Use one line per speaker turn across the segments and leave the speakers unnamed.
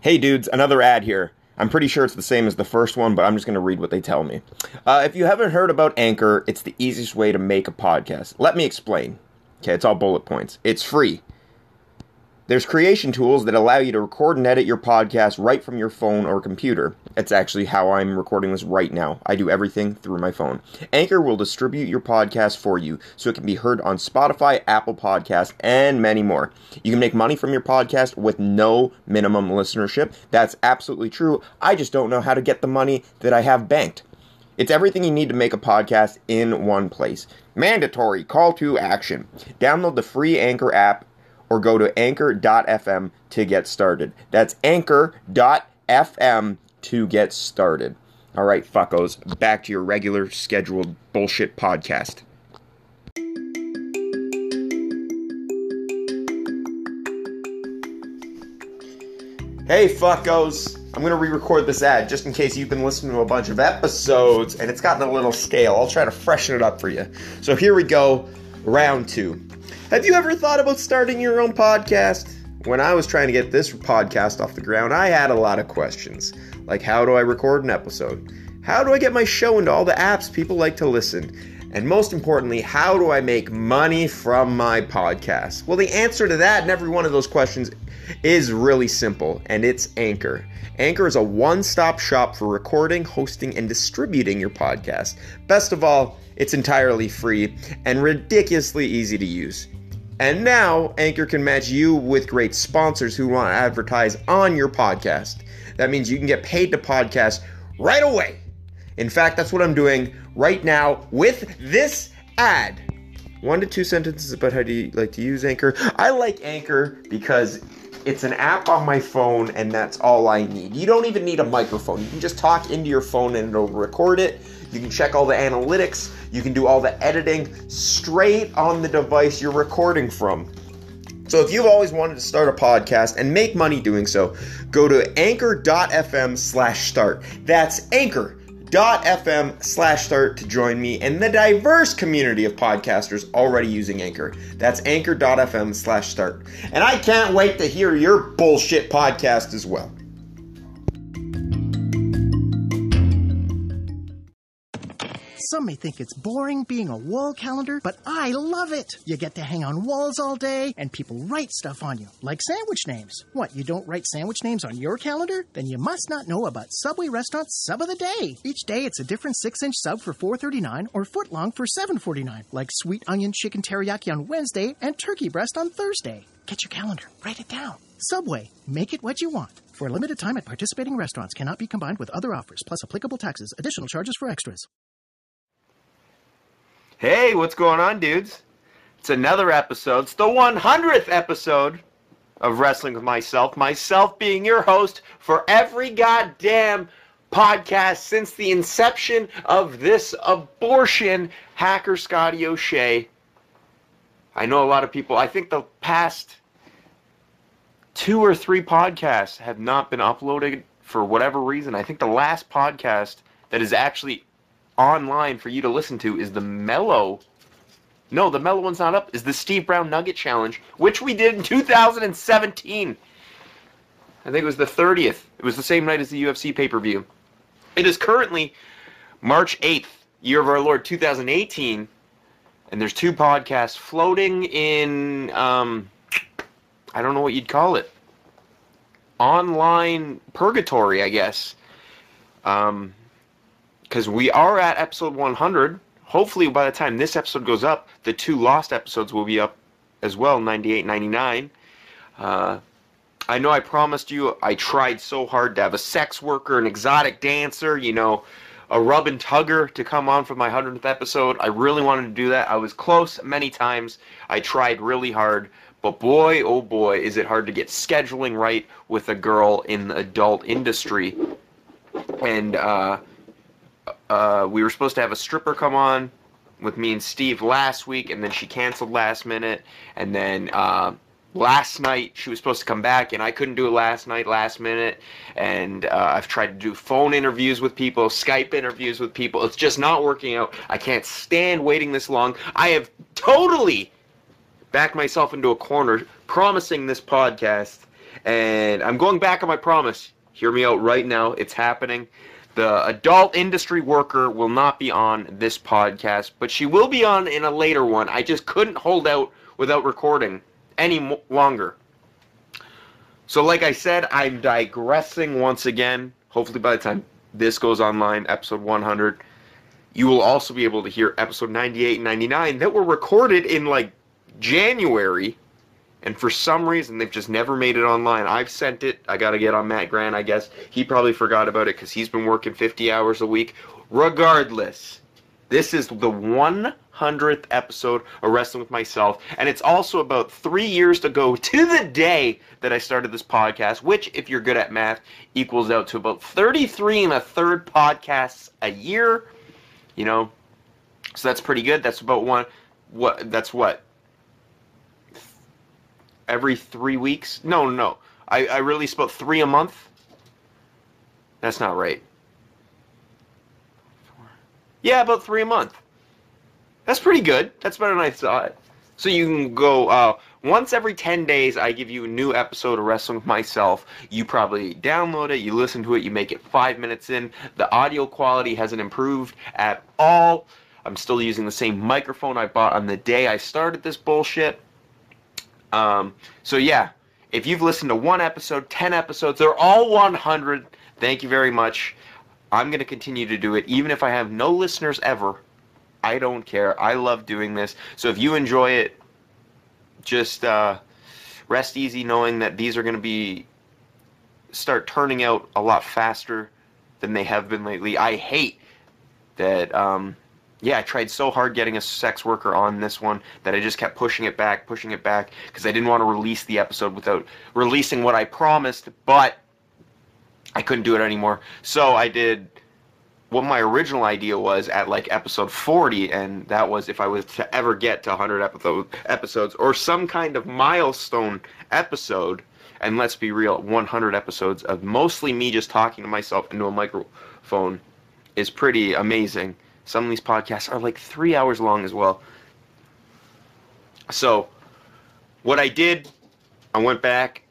Hey dudes, another ad here. I'm pretty sure it's the same as the first one, but I'm just going to read what they tell me. Uh, if you haven't heard about Anchor, it's the easiest way to make a podcast. Let me explain. Okay, it's all bullet points. It's free. There's creation tools that allow you to record and edit your podcast right from your phone or computer. That's actually how I'm recording this right now. I do everything through my phone. Anchor will distribute your podcast for you so it can be heard on Spotify, Apple Podcasts, and many more. You can make money from your podcast with no minimum listenership. That's absolutely true. I just don't know how to get the money that I have banked. It's everything you need to make a podcast in one place. Mandatory call to action. Download the free Anchor app or go to anchor.fm to get started. That's anchor.fm to get started. All right, fuckos, back to your regular scheduled bullshit podcast. Hey, fuckos. I'm going to re record this ad just in case you've been listening to a bunch of episodes and it's gotten a little stale. I'll try to freshen it up for you. So here we go, round two. Have you ever thought about starting your own podcast? When I was trying to get this podcast off the ground, I had a lot of questions. Like, how do I record an episode? How do I get my show into all the apps people like to listen? And most importantly, how do I make money from my podcast? Well, the answer to that and every one of those questions is really simple, and it's Anchor. Anchor is a one stop shop for recording, hosting, and distributing your podcast. Best of all, it's entirely free and ridiculously easy to use. And now, Anchor can match you with great sponsors who want to advertise on your podcast. That means you can get paid to podcast right away. In fact, that's what I'm doing right now with this ad. One to two sentences about how do you like to use Anchor. I like Anchor because it's an app on my phone and that's all I need. You don't even need a microphone. You can just talk into your phone and it'll record it. You can check all the analytics. You can do all the editing straight on the device you're recording from. So if you've always wanted to start a podcast and make money doing so, go to anchor.fm slash start. That's anchor.fm slash start to join me and the diverse community of podcasters already using Anchor. That's anchor.fm slash start. And I can't wait to hear your bullshit podcast as well.
Some may think it's boring being a wall calendar, but I love it. You get to hang on walls all day, and people write stuff on you, like sandwich names. What, you don't write sandwich names on your calendar? Then you must not know about Subway Restaurant's Sub of the Day. Each day it's a different 6-inch sub for $4.39 or foot long for $7.49, like sweet onion chicken teriyaki on Wednesday and turkey breast on Thursday. Get your calendar, write it down. Subway, make it what you want. For a limited time at participating restaurants cannot be combined with other offers, plus applicable taxes, additional charges for extras.
Hey, what's going on, dudes? It's another episode. It's the 100th episode of Wrestling with Myself. Myself being your host for every goddamn podcast since the inception of this abortion hacker Scotty O'Shea. I know a lot of people, I think the past two or three podcasts have not been uploaded for whatever reason. I think the last podcast that is actually online for you to listen to is the Mellow. No, the Mellow one's not up. Is the Steve Brown Nugget Challenge, which we did in 2017. I think it was the 30th. It was the same night as the UFC pay per view. It is currently March 8th, year of our Lord 2018, and there's two podcasts floating in, um, I don't know what you'd call it, online purgatory, I guess. Um, because we are at episode 100. Hopefully, by the time this episode goes up, the two lost episodes will be up as well 98, 99. Uh, I know I promised you, I tried so hard to have a sex worker, an exotic dancer, you know, a rub and tugger to come on for my 100th episode. I really wanted to do that. I was close many times. I tried really hard. But boy, oh boy, is it hard to get scheduling right with a girl in the adult industry. And, uh, uh, we were supposed to have a stripper come on with me and Steve last week, and then she canceled last minute. And then uh, last night she was supposed to come back, and I couldn't do it last night, last minute. And uh, I've tried to do phone interviews with people, Skype interviews with people. It's just not working out. I can't stand waiting this long. I have totally backed myself into a corner, promising this podcast And I'm going back on my promise. Hear me out right now. It's happening. The adult industry worker will not be on this podcast, but she will be on in a later one. I just couldn't hold out without recording any mo- longer. So, like I said, I'm digressing once again. Hopefully, by the time this goes online, episode 100, you will also be able to hear episode 98 and 99 that were recorded in like January. And for some reason, they've just never made it online. I've sent it. I got to get on Matt Grant, I guess. He probably forgot about it because he's been working 50 hours a week. Regardless, this is the 100th episode of Wrestling with Myself. And it's also about three years to go to the day that I started this podcast, which, if you're good at math, equals out to about 33 and a third podcasts a year. You know, so that's pretty good. That's about one. What? That's what. Every three weeks? No, no. I, I release about three a month. That's not right. Yeah, about three a month. That's pretty good. That's better than I thought. So you can go uh, once every 10 days, I give you a new episode of Wrestling with Myself. You probably download it, you listen to it, you make it five minutes in. The audio quality hasn't improved at all. I'm still using the same microphone I bought on the day I started this bullshit. Um, so yeah, if you've listened to one episode, 10 episodes, they're all 100. Thank you very much. I'm going to continue to do it even if I have no listeners ever. I don't care. I love doing this. So if you enjoy it, just uh, rest easy knowing that these are going to be start turning out a lot faster than they have been lately. I hate that. Um, yeah, I tried so hard getting a sex worker on this one that I just kept pushing it back, pushing it back because I didn't want to release the episode without releasing what I promised, but I couldn't do it anymore. So I did what my original idea was at like episode 40 and that was if i was to ever get to 100 episode, episodes or some kind of milestone episode and let's be real 100 episodes of mostly me just talking to myself into a microphone is pretty amazing some of these podcasts are like three hours long as well. So what i did i went back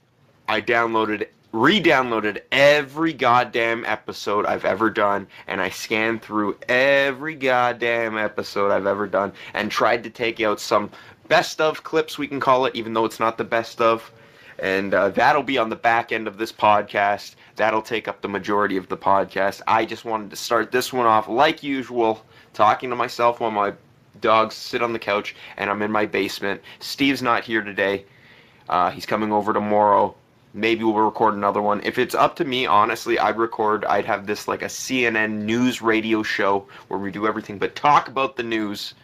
i downloaded re-downloaded every goddamn episode I've ever done and I scanned through every goddamn episode I've ever done and tried to take out some best of clips we can call it even though it's not the best of. And uh, that'll be on the back end of this podcast that'll take up the majority of the podcast I just wanted to start this one off like usual talking to myself while my dogs sit on the couch and I'm in my basement Steve's not here today uh, he's coming over tomorrow maybe we'll record another one. If it's up to me, honestly, I'd record, I'd have this like a CNN news radio show where we do everything but talk about the news.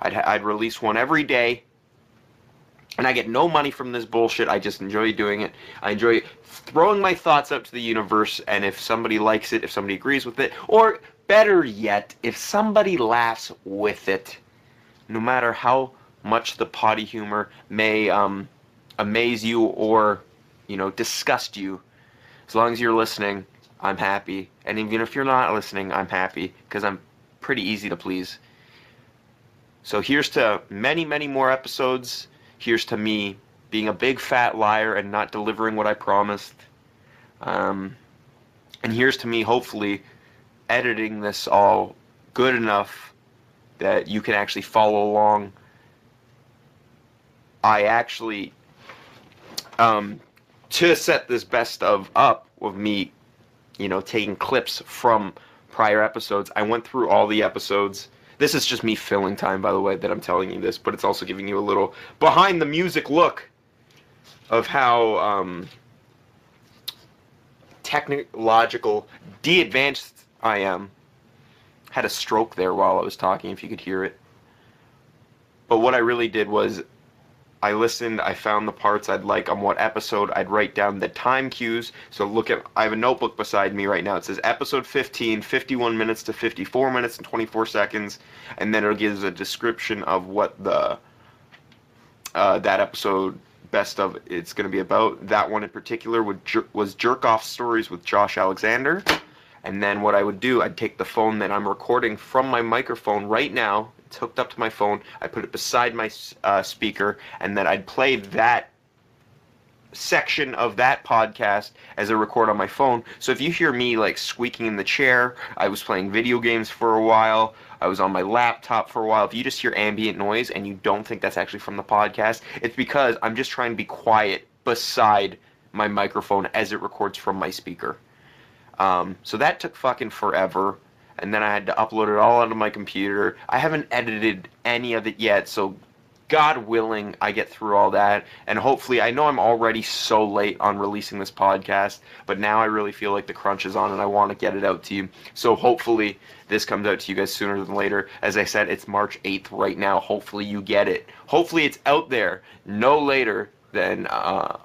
I'd, I'd release one every day. And I get no money from this bullshit. I just enjoy doing it. I enjoy throwing my thoughts out to the universe. And if somebody likes it, if somebody agrees with it, or better yet, if somebody laughs with it, no matter how much the potty humor may um, amaze you or you know, disgust you. As long as you're listening, I'm happy. And even if you're not listening, I'm happy because I'm pretty easy to please. So here's to many, many more episodes. Here's to me being a big fat liar and not delivering what I promised. Um, and here's to me, hopefully, editing this all good enough that you can actually follow along. I actually um, to set this best of up with me, you know, taking clips from prior episodes, I went through all the episodes. This is just me filling time, by the way, that I'm telling you this, but it's also giving you a little behind the music look of how um, technological, de-advanced I am. Had a stroke there while I was talking, if you could hear it. But what I really did was I listened, I found the parts I'd like on what episode. I'd write down the time cues. So look at, I have a notebook beside me right now. It says episode 15, 51 minutes to 54 minutes and 24 seconds. And then it gives a description of what the, uh, that episode best of it's going to be about. That one in particular would, was Jerk Off Stories with Josh Alexander. And then what I would do, I'd take the phone that I'm recording from my microphone right now it's hooked up to my phone. I put it beside my uh, speaker, and then I'd play that section of that podcast as I record on my phone. So if you hear me like squeaking in the chair, I was playing video games for a while. I was on my laptop for a while. If you just hear ambient noise and you don't think that's actually from the podcast, it's because I'm just trying to be quiet beside my microphone as it records from my speaker. Um, so that took fucking forever. And then I had to upload it all onto my computer. I haven't edited any of it yet, so God willing, I get through all that. And hopefully, I know I'm already so late on releasing this podcast, but now I really feel like the crunch is on and I want to get it out to you. So hopefully, this comes out to you guys sooner than later. As I said, it's March 8th right now. Hopefully, you get it. Hopefully, it's out there no later than. Uh,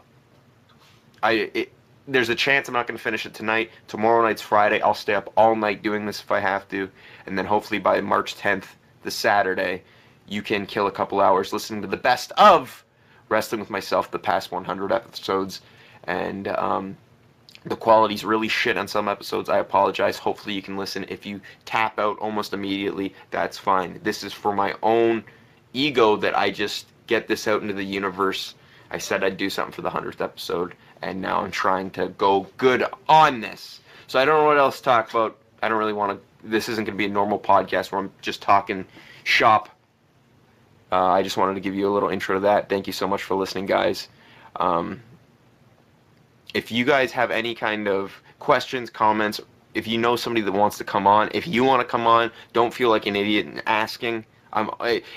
I. It, there's a chance I'm not going to finish it tonight. Tomorrow night's Friday. I'll stay up all night doing this if I have to. And then hopefully by March 10th, the Saturday, you can kill a couple hours listening to the best of Wrestling with Myself, the past 100 episodes. And um, the quality's really shit on some episodes. I apologize. Hopefully, you can listen. If you tap out almost immediately, that's fine. This is for my own ego that I just get this out into the universe. I said I'd do something for the 100th episode, and now I'm trying to go good on this. So I don't know what else to talk about. I don't really want to. This isn't going to be a normal podcast where I'm just talking shop uh, I just wanted to give you a little intro to that. Thank you so much for listening, guys. Um, if you guys have any kind of questions, comments, if you know somebody that wants to come on, if you want to come on, don't feel like an idiot in asking. I'm,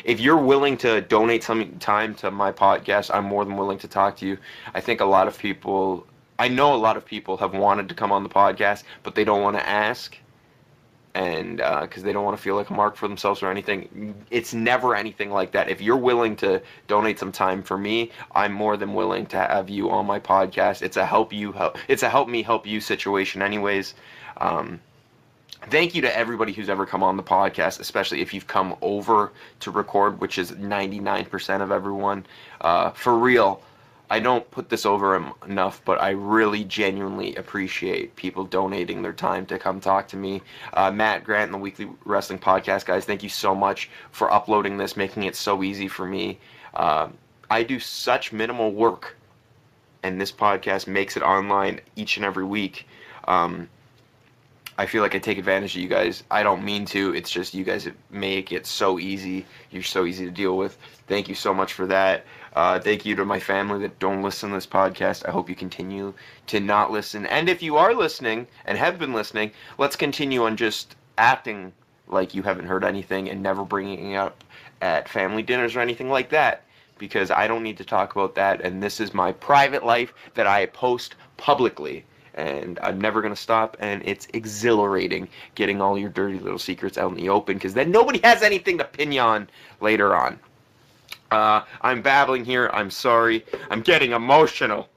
if you're willing to donate some time to my podcast, I'm more than willing to talk to you. I think a lot of people, I know a lot of people have wanted to come on the podcast, but they don't want to ask and because uh, they don't want to feel like a mark for themselves or anything. It's never anything like that. If you're willing to donate some time for me, I'm more than willing to have you on my podcast. It's a help you help. It's a help me help you situation, anyways. Um, thank you to everybody who's ever come on the podcast, especially if you've come over to record, which is 99% of everyone. Uh, for real I don't put this over enough, but I really genuinely appreciate people donating their time to come talk to me. Uh, Matt Grant and the Weekly Wrestling Podcast, guys, thank you so much for uploading this, making it so easy for me. Uh, I do such minimal work, and this podcast makes it online each and every week. Um, I feel like I take advantage of you guys. I don't mean to. It's just you guys make it so easy. You're so easy to deal with. Thank you so much for that. Uh, thank you to my family that don't listen to this podcast. I hope you continue to not listen. And if you are listening and have been listening, let's continue on just acting like you haven't heard anything and never bringing it up at family dinners or anything like that because I don't need to talk about that. And this is my private life that I post publicly. And I'm never going to stop. And it's exhilarating getting all your dirty little secrets out in the open because then nobody has anything to pin you on later on. Uh, I'm babbling here. I'm sorry. I'm getting emotional.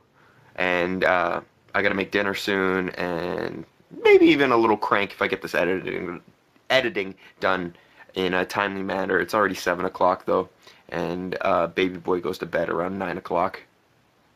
And uh, I got to make dinner soon, and maybe even a little crank if I get this editing editing done in a timely manner. It's already seven o'clock though, and uh, baby boy goes to bed around nine o'clock.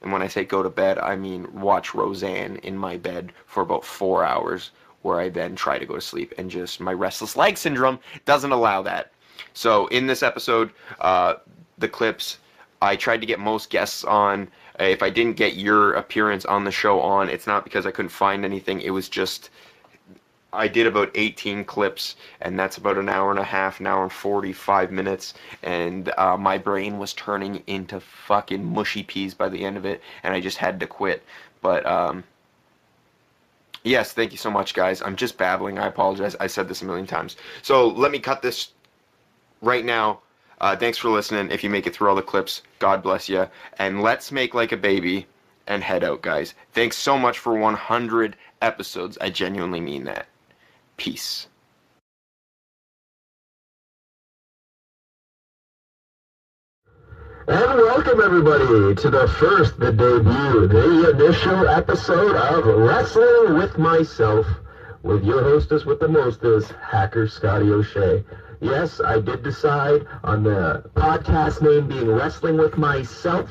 And when I say go to bed, I mean watch Roseanne in my bed for about four hours, where I then try to go to sleep, and just my restless leg syndrome doesn't allow that. So in this episode, uh, the clips. I tried to get most guests on. If I didn't get your appearance on the show on, it's not because I couldn't find anything. It was just I did about 18 clips, and that's about an hour and a half, an hour and 45 minutes, and uh, my brain was turning into fucking mushy peas by the end of it, and I just had to quit. But um, yes, thank you so much, guys. I'm just babbling. I apologize. I said this a million times. So let me cut this right now uh, thanks for listening. If you make it through all the clips, God bless you. And let's make like a baby and head out, guys. Thanks so much for 100 episodes. I genuinely mean that. Peace.
And welcome everybody to the first, the debut, the initial episode of Wrestling with Myself with your hostess with the mostest, hacker Scotty O'Shea. Yes, I did decide on the podcast name being Wrestling with Myself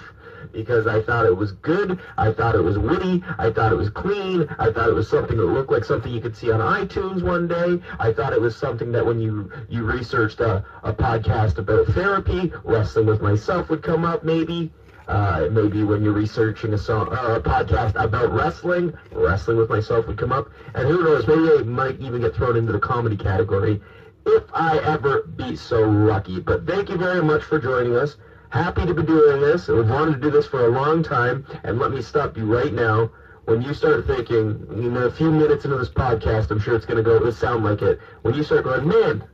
because I thought it was good. I thought it was witty. I thought it was clean. I thought it was something that looked like something you could see on iTunes one day. I thought it was something that when you you researched a, a podcast about therapy, wrestling with myself would come up maybe.
Uh, maybe when you're researching a song, uh, a podcast about wrestling, wrestling with myself would come up, and who knows, maybe I might even get thrown into the comedy category if I ever be so lucky. But thank you very much for joining us. Happy to be doing this. I've wanted to do this for a long time, and let me stop you right now. When you start thinking, you know, a few minutes into this podcast, I'm sure it's going to go, it'll sound like it. When you start going, man,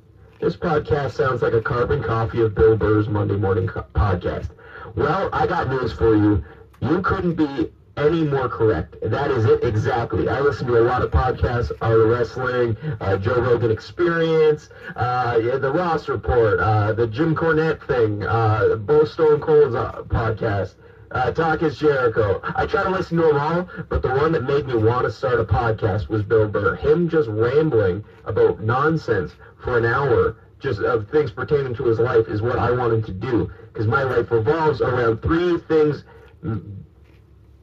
this podcast sounds like a carbon copy of Bill Burr's Monday morning co- podcast. Well, I got news for you. You couldn't be any more correct. That is it exactly. I listen to a lot of podcasts, Art of Wrestling, uh, Joe Rogan Experience, uh, yeah, the Ross Report, uh, the Jim Cornette thing, uh, Bo Stone Cold's uh, podcast. Uh, Talk is Jericho. I try to listen to them all, but the one that made me want to start a podcast was Bill Burr. Him just rambling about nonsense for an hour, just of things pertaining to his life, is what I wanted to do. Because my life revolves around three things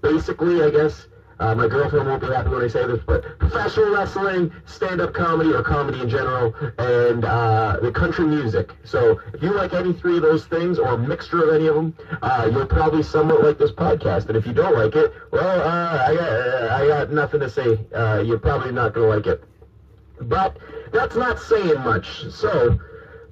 basically, I guess, uh, my girlfriend won't be happy when I say this, but professional wrestling, stand-up comedy, or comedy in general, and uh, the country music. So if you like any three of those things, or a mixture of any of them, uh, you'll probably somewhat like this podcast. And if you don't like it, well, uh, I, got, I got nothing to say. Uh, you're probably not going to like it. But that's not saying much. So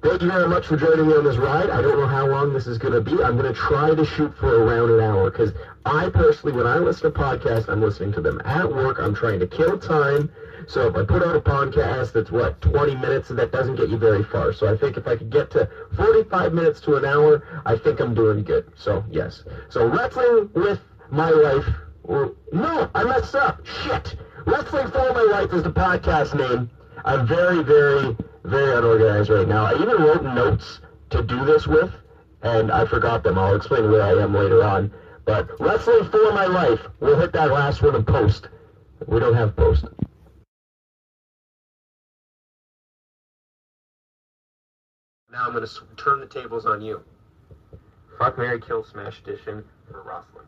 Thank you very much for joining me on this ride. I don't know how long this is going to be. I'm going to try to shoot for around an hour because I personally, when I listen to podcasts, I'm listening to them at work. I'm trying to kill time. So if I put out a podcast that's what 20 minutes, that doesn't get you very far. So I think if I could get to 45 minutes to an hour, I think I'm doing good. So yes. So wrestling with my life. Or, no, I messed up. Shit. Wrestling for my life is the podcast name. I'm very, very, very unorganized right now. I even wrote notes to do this with, and I forgot them. I'll explain where I am later on. But wrestling for my life. We'll hit that last one in post. We don't have post. Now I'm going to turn the tables on you. Fuck Marry Kill Smash Edition for wrestling.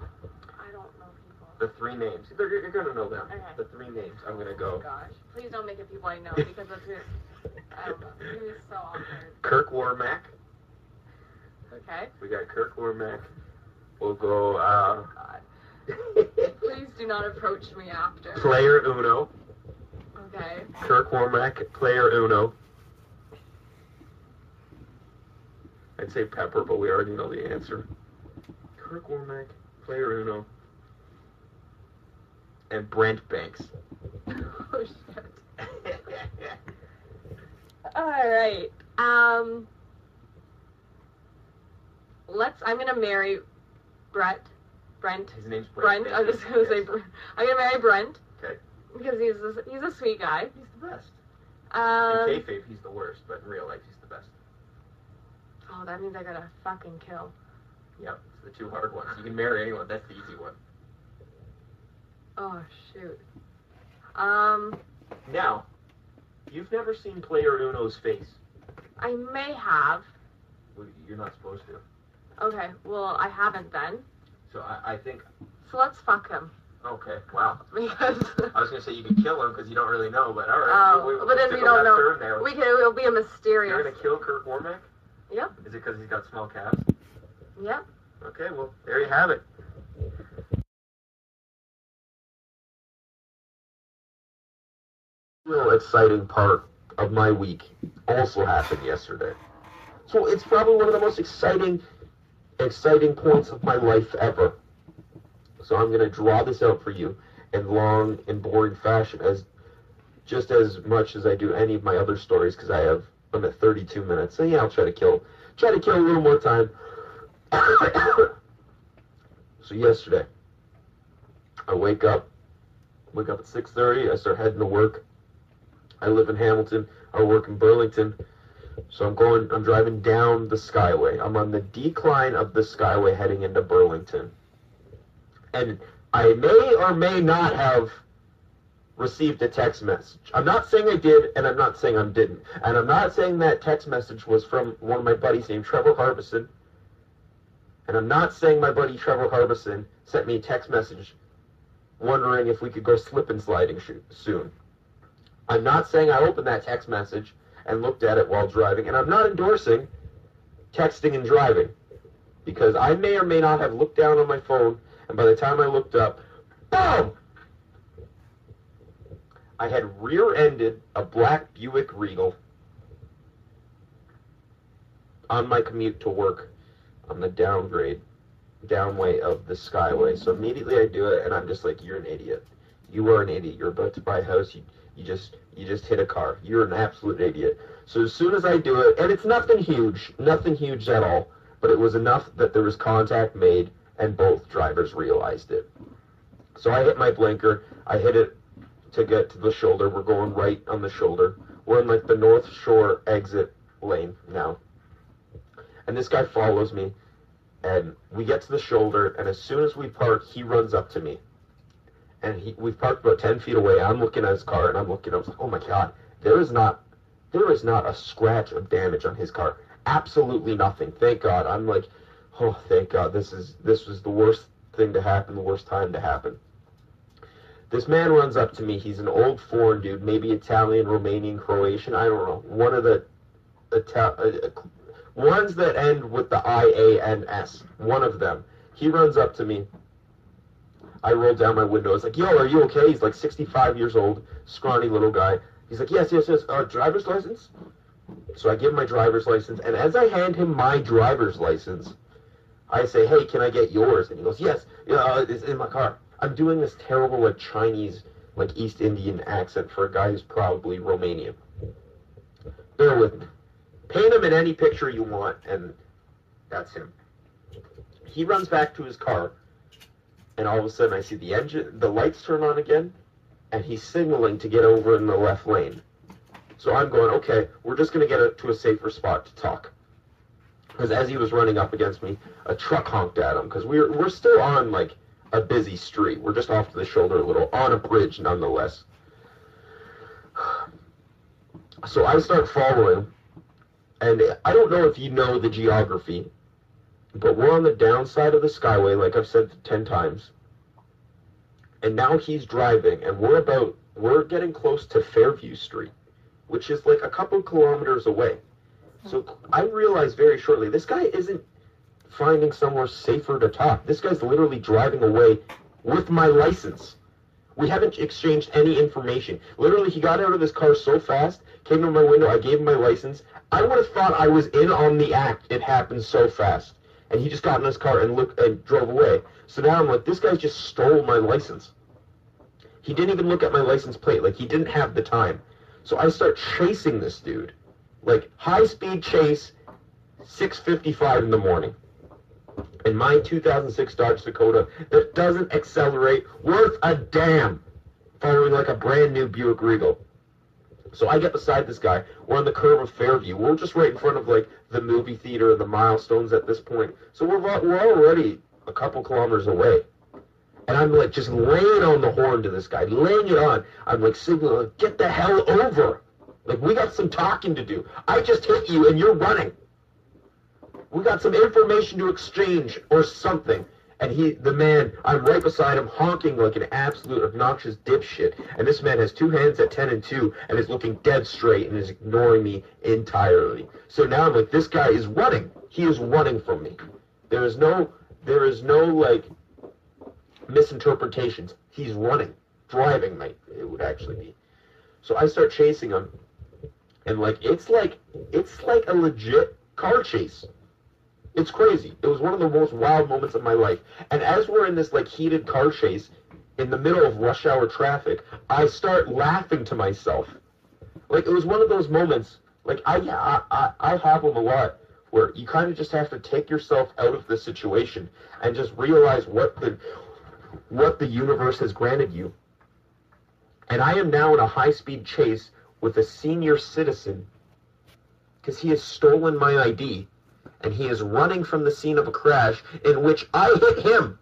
I don't know people.
The three names. They're, you're going to know them.
Okay.
The three names. I'm going to
Oh
go.
gosh. Please don't make it people I know because that's who I don't know. Who's so awkward.
Kirk Warmack.
Okay?
We got Kirk Warmack. We'll go uh,
God. Please do not approach me after.
player Uno.
Okay.
Kirk Warmack, player Uno. I'd say Pepper, but we already know the answer. Kirk Warmack, player Uno. And Brent Banks.
Oh shit. Alright. Um let's I'm gonna marry Brett. Brent.
His name's Brent.
Brent. I'm just gonna say Br- I'm gonna marry Brent.
Okay.
Because he's a, he's a sweet guy.
He's the best.
Um,
in kayfabe, he's the worst, but in real life, he's the best.
oh, that means I gotta fucking kill.
Yep, it's the two hard ones. You can marry anyone. That's the easy one.
Oh shoot. Um,
Now, you've never seen player Uno's face.
I may have.
Well, You're not supposed to.
Okay, well I haven't then.
So I, I think.
So let's fuck him
Okay. Wow.
because.
I was gonna say you could kill him because you don't really know, but all right.
Oh,
we, we,
but
take
you don't know, we can. It'll be a mysterious.
You're gonna kill Kirk Warmack?
Yep.
Is it because he's got small calves?
Yep.
Okay. Well, there you have it. Real exciting part of my week also happened yesterday. So it's probably one of the most exciting, exciting points of my life ever. So I'm gonna draw this out for you in long and boring fashion, as just as much as I do any of my other stories, because I have I'm at 32 minutes. So yeah, I'll try to kill, try to kill a little more time. so yesterday, I wake up, wake up at 6:30. I start heading to work. I live in Hamilton. I work in Burlington. So I'm going. I'm driving down the Skyway. I'm on the decline of the Skyway heading into Burlington. And I may or may not have received a text message. I'm not saying I did, and I'm not saying I didn't. And I'm not saying that text message was from one of my buddies named Trevor Harbison. And I'm not saying my buddy Trevor Harbison sent me a text message wondering if we could go slip and sliding soon. I'm not saying I opened that text message and looked at it while driving, and I'm not endorsing texting and driving because I may or may not have looked down on my phone, and by the time I looked up, boom! I had rear-ended a black Buick Regal on my commute to work on the downgrade, downway of the Skyway. So immediately I do it, and I'm just like, "You're an idiot. You are an idiot. You're about to buy a house. You you just you just hit a car. You're an absolute idiot." So as soon as I do it, and it's nothing huge, nothing huge at all, but it was enough that there was contact made, and both drivers realized it. So I hit my blinker. I hit it to get to the shoulder. We're going right on the shoulder. We're in like the North Shore exit lane now. And this guy follows me, and we get to the shoulder, and as soon as we park, he runs up to me. And he, we've parked about 10 feet away. I'm looking at his car, and I'm looking, I was like, oh my god, there is not, there is not a scratch of damage on his car. Absolutely nothing. Thank God. I'm like, oh, thank God. This is, this was the worst thing to happen, the worst time to happen. This man runs up to me. He's an old foreign dude, maybe Italian, Romanian, Croatian. I don't know. One of the uh, ones that end with the I A N S. One of them. He runs up to me. I roll down my window. It's like, yo, are you okay? He's like 65 years old, scrawny little guy. He's like, yes, yes, yes. Uh, driver's license. So I give him my driver's license, and as I hand him my driver's license, I say, hey, can I get yours? And he goes, yes, uh, it's in my car. I'm doing this terrible, like, Chinese, like, East Indian accent for a guy who's probably Romanian. Bear with me. Paint him in any picture you want, and that's him. He runs back to his car, and all of a sudden I see the engine, the lights turn on again, and he's signaling to get over in the left lane. So I'm going, okay, we're just going to get a, to a safer spot to talk. Because as he was running up against me, a truck honked at him, because we're, we're still on, like, a busy street. We're just off to the shoulder a little, on a bridge nonetheless. So I start following, and I don't know if you know the geography, but we're on the downside of the Skyway, like I've said 10 times. And now he's driving, and we're about, we're getting close to Fairview Street, which is like a couple kilometers away. So I realized very shortly, this guy isn't finding somewhere safer to talk. This guy's literally driving away with my license. We haven't exchanged any information. Literally, he got out of his car so fast, came to my window, I gave him my license. I would have thought I was in on the act. It happened so fast. And he just got in his car and looked and drove away. So now I'm like, this guy just stole my license. He didn't even look at my license plate. Like, he didn't have the time. So I start chasing this dude. Like, high speed chase, 6.55 in the morning in my 2006 Dodge Dakota that doesn't accelerate worth a damn, following like a brand new Buick Regal. So I get beside this guy. We're on the curve of Fairview. We're just right in front of like the movie theater and the milestones at this point. So we're we're already a couple kilometers away. And I'm like just laying on the horn to this guy, laying it on. I'm like signaling, get the hell over. Like we got some talking to do. I just hit you and you're running we got some information to exchange or something. And he, the man, I'm right beside him, honking like an absolute obnoxious dipshit. And this man has two hands at 10 and 2 and is looking dead straight and is ignoring me entirely. So now I'm like, this guy is running. He is running from me. There is no, there is no, like, misinterpretations. He's running. Driving, might, it would actually be. So I start chasing him. And, like, it's like, it's like a legit car chase. It's crazy. It was one of the most wild moments of my life. And as we're in this like heated car chase in the middle of rush hour traffic, I start laughing to myself. Like it was one of those moments. Like I I I, I have them a lot where you kind of just have to take yourself out of the situation and just realize what the what the universe has granted you. And I am now in a high-speed chase with a senior citizen because he has stolen my ID and he is running from the scene of a crash in which I hit him.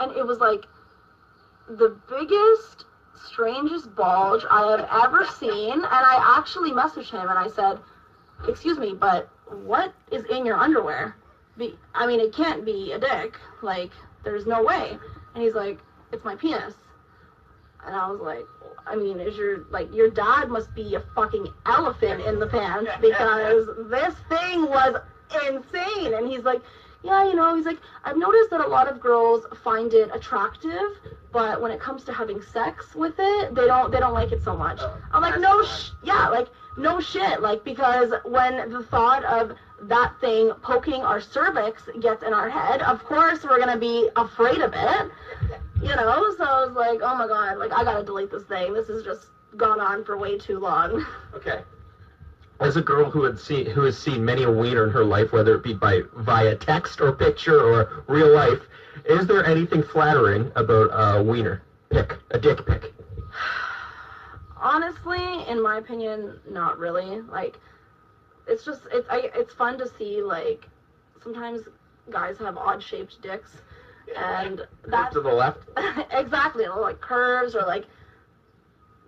and it was like the biggest, strangest bulge I have ever seen. And I actually messaged him and I said, "Excuse me, but what is in your underwear? Be- I mean, it can't be a dick. Like, there's no way." And he's like, "It's my penis." And I was like, I mean, is your like your dad must be a fucking elephant in the pants because this thing was insane. And he's like, yeah, you know, he's like, I've noticed that a lot of girls find it attractive, but when it comes to having sex with it, they don't they don't like it so much. Oh, I'm like, no, sh- yeah, like no shit, like because when the thought of that thing poking our cervix gets in our head, of course we're gonna be afraid of it. You know, so I was like, oh my god, like I gotta delete this thing. This has just gone on for way too long.
Okay. As a girl who had seen who has seen many a wiener in her life, whether it be by via text or picture or real life, is there anything flattering about a wiener pic, a dick pic?
Honestly, in my opinion, not really. Like, it's just it's I, it's fun to see like sometimes guys have odd shaped dicks, and that's
to the left.
exactly like curves or like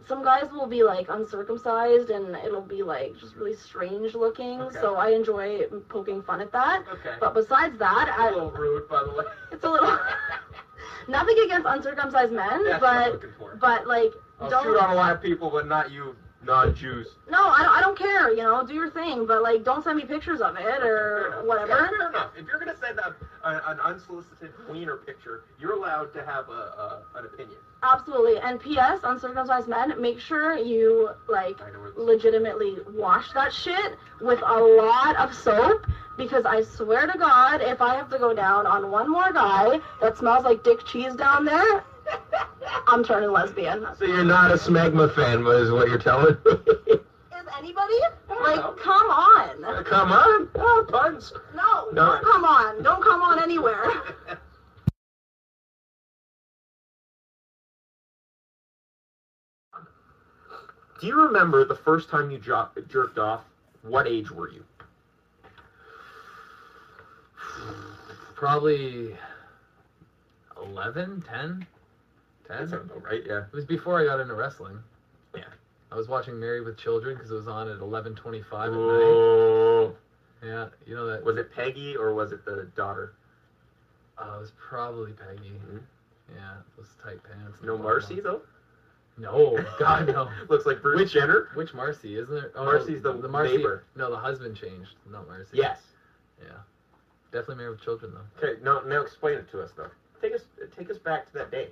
some guys will be like uncircumcised and it'll be like just really strange looking.
Okay.
So I enjoy poking fun at that.
Okay.
But besides that,
a
I,
little rude, by the way.
it's a little nothing against uncircumcised men,
That's
but but like
I'll
don't
shoot on a lot of people, but not you, non-Jews.
no, I don't, I don't care. You know, do your thing, but like don't send me pictures of it or whatever.
Yeah, fair enough. If you're gonna send a, a, an unsolicited wiener picture, you're allowed to have a, a an opinion.
Absolutely. And P.S. Uncircumcised men, make sure you like
I know where this
legitimately wash that shit with a lot of soap because I swear to God, if I have to go down on one more guy that smells like dick cheese down there, I'm turning lesbian.
So you're not a smegma fan, is what you're telling me?
Is anybody? Like, come on.
Uh, come on, oh, puns.
No,
No.
don't come on. Don't come on anywhere.
Do you remember the first time you jo- jerked off? What age were you?
Probably 11, 10? 10?
That sounds about right. Yeah.
It was before I got into wrestling.
Yeah.
I was watching Married with Children because it was on at 11:25 at night. Yeah, you know that.
Was it Peggy or was it the daughter?
Uh, it was probably Peggy.
Mhm.
Yeah, those tight pants.
No Marcy though.
No, God no.
Looks like Bruce
Which-
Jenner.
Which Marcy isn't there? Oh,
Marcy's
no,
the
the Marcy.
neighbor.
No, the husband changed. Not Marcy.
Yes.
Yeah. Definitely Married with Children though.
Okay. No. Now explain it to us though. Take us. Take us back to that day.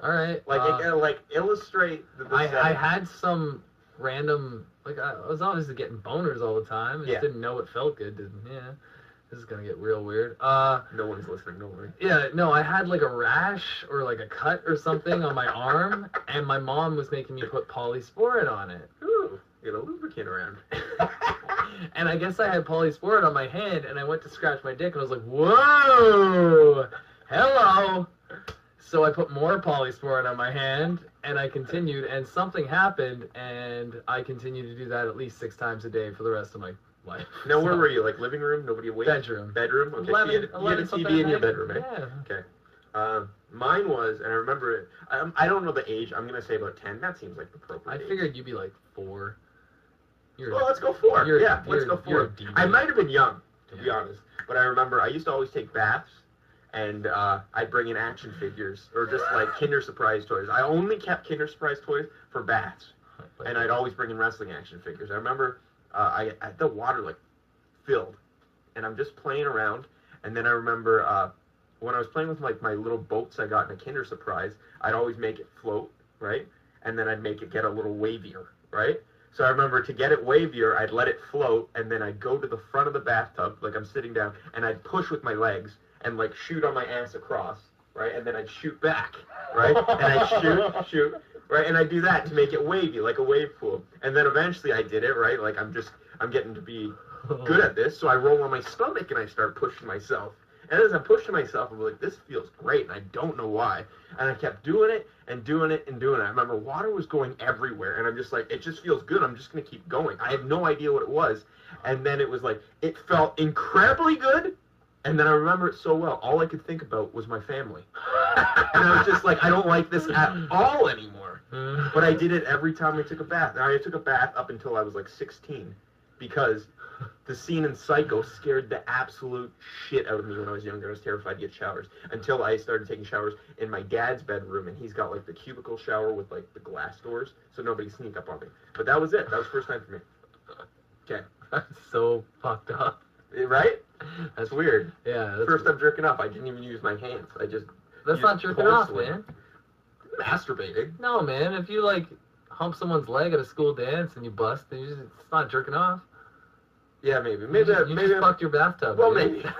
All right.
Like,
uh,
uh, like illustrate the. the
I, I had some random like I, was obviously getting boners all the time. I just
Yeah.
didn't know it felt good. Didn't yeah. This is gonna get real weird. Uh
No one's listening. Don't worry.
yeah, no, I had like a rash or like a cut or something on my arm, and my mom was making me put polysporin on it.
Ooh, get a lubricant around.
and I guess I had polysporin on my hand, and I went to scratch my dick, and I was like, "Whoa, hello." So I put more polysporin on my hand, and I continued, and something happened, and I continued to do that at least six times a day for the rest of my life.
Now, where were you? Like living room? Nobody awake?
Bedroom.
Bedroom. Okay. so you had, you had a TV in your bedroom, eh?
Yeah.
Okay. Um, mine was, and I remember it. Um, I don't know the age. I'm gonna say about ten. That seems like the
I
appropriate. age.
figured you'd be like four. You're,
Well, let's go four. Yeah, let's go four. I might have been young, to be honest, but I remember I used to always take baths, and uh, I'd bring in action figures or just like Kinder Surprise toys. I only kept Kinder Surprise toys for bats, and I'd always bring in wrestling action figures. I remember uh, I, I the water like filled, and I'm just playing around, and then I remember uh, when I was playing with like my little boats I got in a Kinder Surprise, I'd always make it float, right, and then I'd make it get a little wavier, right. So I remember to get it wavier, I'd let it float, and then I'd go to the front of the bathtub, like I'm sitting down, and I'd push with my legs and like shoot on my ass across, right, and then I'd shoot back, right, and I'd shoot, shoot, right, and I'd do that to make it wavy, like a wave pool, and then eventually I did it, right, like I'm just I'm getting to be good at this, so I roll on my stomach and I start pushing myself. And as I'm pushing myself, I'm like, this feels great, and I don't know why. And I kept doing it and doing it and doing it. I remember water was going everywhere, and I'm just like, it just feels good. I'm just gonna keep going. I had no idea what it was, and then it was like, it felt incredibly good. And then I remember it so well. All I could think about was my family, and I was just like, I don't like this at all anymore. But I did it every time I took a bath. And I took a bath up until I was like 16 because The scene in Psycho scared the absolute shit out of me when I was younger. I was terrified to get showers until I started taking showers in my dad's bedroom, and he's got like the cubicle shower with like the glass doors, so nobody sneak up on me. But that was it. That was the first time for me. Okay,
That's so fucked up.
Right? That's weird.
Yeah, that's,
First time jerking off, I didn't even use my hands. I just
that's not jerking off, man.
masturbating.
No, man. If you like hump someone's leg at a school dance and you bust, then you just, it's not jerking off.
Yeah, maybe.
You
Maybe. that-
you
maybe.
just fucked your bathtub.
well,
dude.
maybe.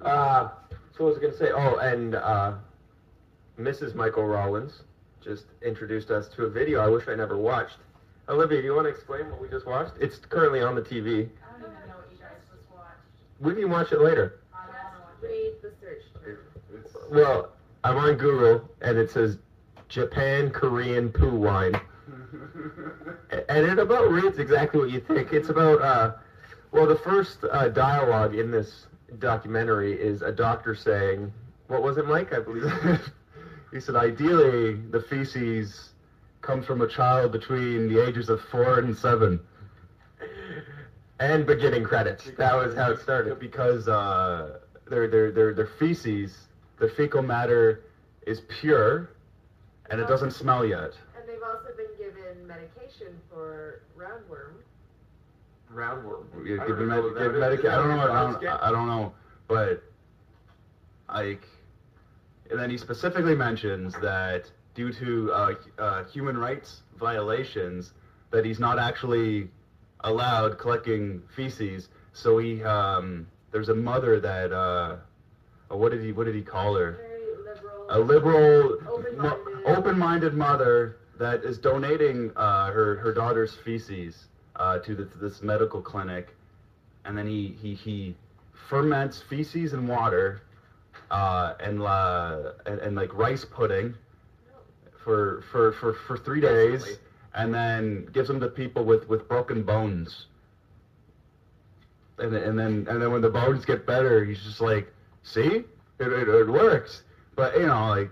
Uh, so what was I gonna say? Oh, and uh, Mrs. Michael Rollins just introduced us to a video I wish I never watched. Olivia, do you want to explain what we just watched? It's currently on the TV.
I don't even know what you guys just watched.
We can watch it later.
I don't want to watch it.
Read the search term.
Well, I'm on Google and it says Japan Korean poo wine. and it about reads exactly what you think. It's about, uh, well, the first uh, dialogue in this documentary is a doctor saying, what was it, Mike? I believe.
He said, ideally, the feces comes from a child between the ages of four and seven.
and beginning credits. That was how it started.
Because uh, their, their, their, their feces, the fecal matter is pure, and it doesn't smell yet.
And they've also been given medication for roundworm.
Roundworm.
You
I
give
don't
med-
know
give
that is.
medica- I don't know. I don't. I don't know. But like, and then he specifically mentions that due to uh, uh, human rights violations, that he's not actually allowed collecting feces. So he, um, there's a mother that, uh, what did he, what did he call her? A liberal,
Open-minded.
open-minded mother that is donating uh, her her daughter's feces uh, to, the, this medical clinic, and then he he, he ferments feces and water, uh, and, and and like rice pudding for for for, for three days,
Basically.
and then gives them to people with, with broken bones. And, then- and then and then when the bones get better, he's just like, see, it, it, it works. But you know, like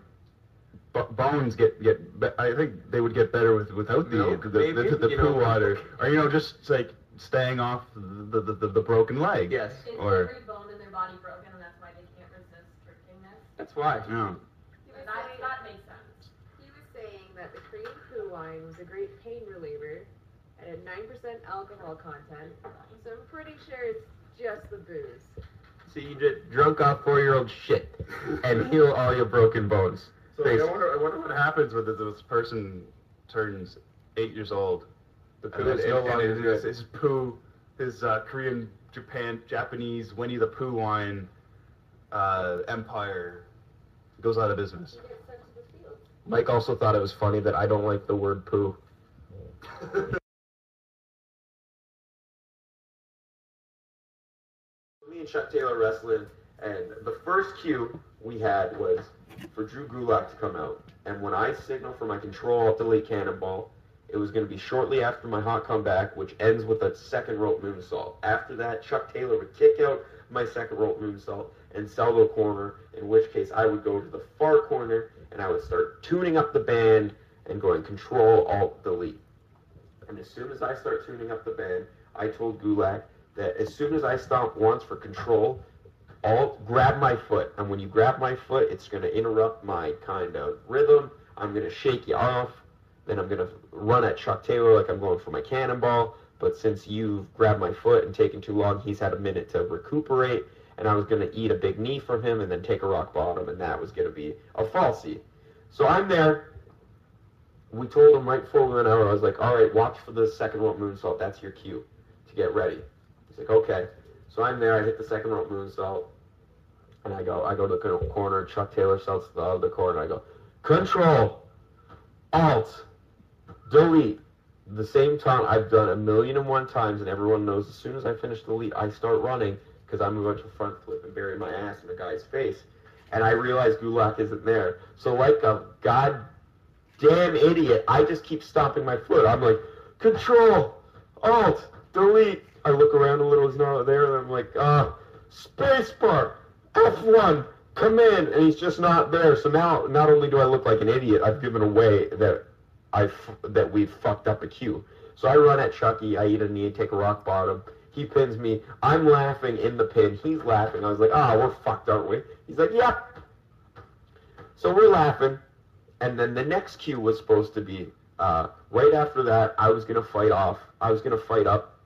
b- bones get get. Be- I think they would get better with without the
Milk,
the, the,
maybe,
the, the
you
poo
know.
water, or you know, just like staying off the the, the, the broken leg.
Yes.
Is
Or-
every bone in their body broken and that's why they can't resist drinking this?
That's why.
Yeah.
He was,
That,
saying,
that makes sense.
he was saying that the Korean poo wine was a great pain reliever and had 9% alcohol content. So I'm pretty sure it's just the booze.
So you get drunk off four-year-old shit and heal all your broken bones.
So I
Basically.
wonder, I wonder what happens when this- this person turns eight years old.
The
And
poo
then
is no longer
his,
good.
his poo, his uh, Korean, Japan, Japanese Winnie the Pooh wine uh, empire goes out of business.
He gets sent to the field.
Mike also thought it was funny that I don't like the word poo. Me and Chuck Taylor wrestling, and the first cue we had was for Drew Gulak to come out. And when I signaled for my control up delete cannonball, it was going to be shortly after my hot comeback, which ends with a second rope moonsault. After that, Chuck Taylor would kick out my second rope moonsault and salvo corner, in which case I would go to the far corner and I would start tuning up the band and going control alt delete. And as soon as I start tuning up the band, I told Gulak that as soon as I stomp once for control, alt grab my foot. And when you grab my foot, it's going to interrupt my kind of rhythm. I'm going to shake you off. Then I'm going to run at Chuck Taylor like I'm going for my cannonball. But since you've grabbed my foot and taken too long, he's had a minute to recuperate. And I was going to eat a big knee from him and then take a rock bottom. And that was going to be a falsie. So I'm there. We told him right before we went I was like, all right, watch for the second rope moonsault. That's your cue to get ready. He's like, okay. So I'm there. I hit the second rope moonsault. And I go, I go to the corner. Chuck Taylor shouts to the other corner. I go, control, alt, delete. The same time I've done a million and one times, and everyone knows as soon as I finish the delete, I start running because I'm about to front flip and bury my ass in the guy's face. And I realize Gulak isn't there. So like a goddamn idiot, I just keep stomping my foot. I'm like, control, alt, delete. I look around a little, he's not there, and I'm like, uh, spacebar, F1, command, and he's just not there. So now, not only do I look like an idiot, I've given away that I that we've fucked up a cue. So I run at Chucky. I eat a knee, take a rock bottom. He pins me. I'm laughing in the pin. He's laughing. I was like, ah, we're fucked, aren't we? He's like, yep. So we're laughing. And then the next cue was supposed to be uh, right after that. I was gonna fight off. I was gonna fight up.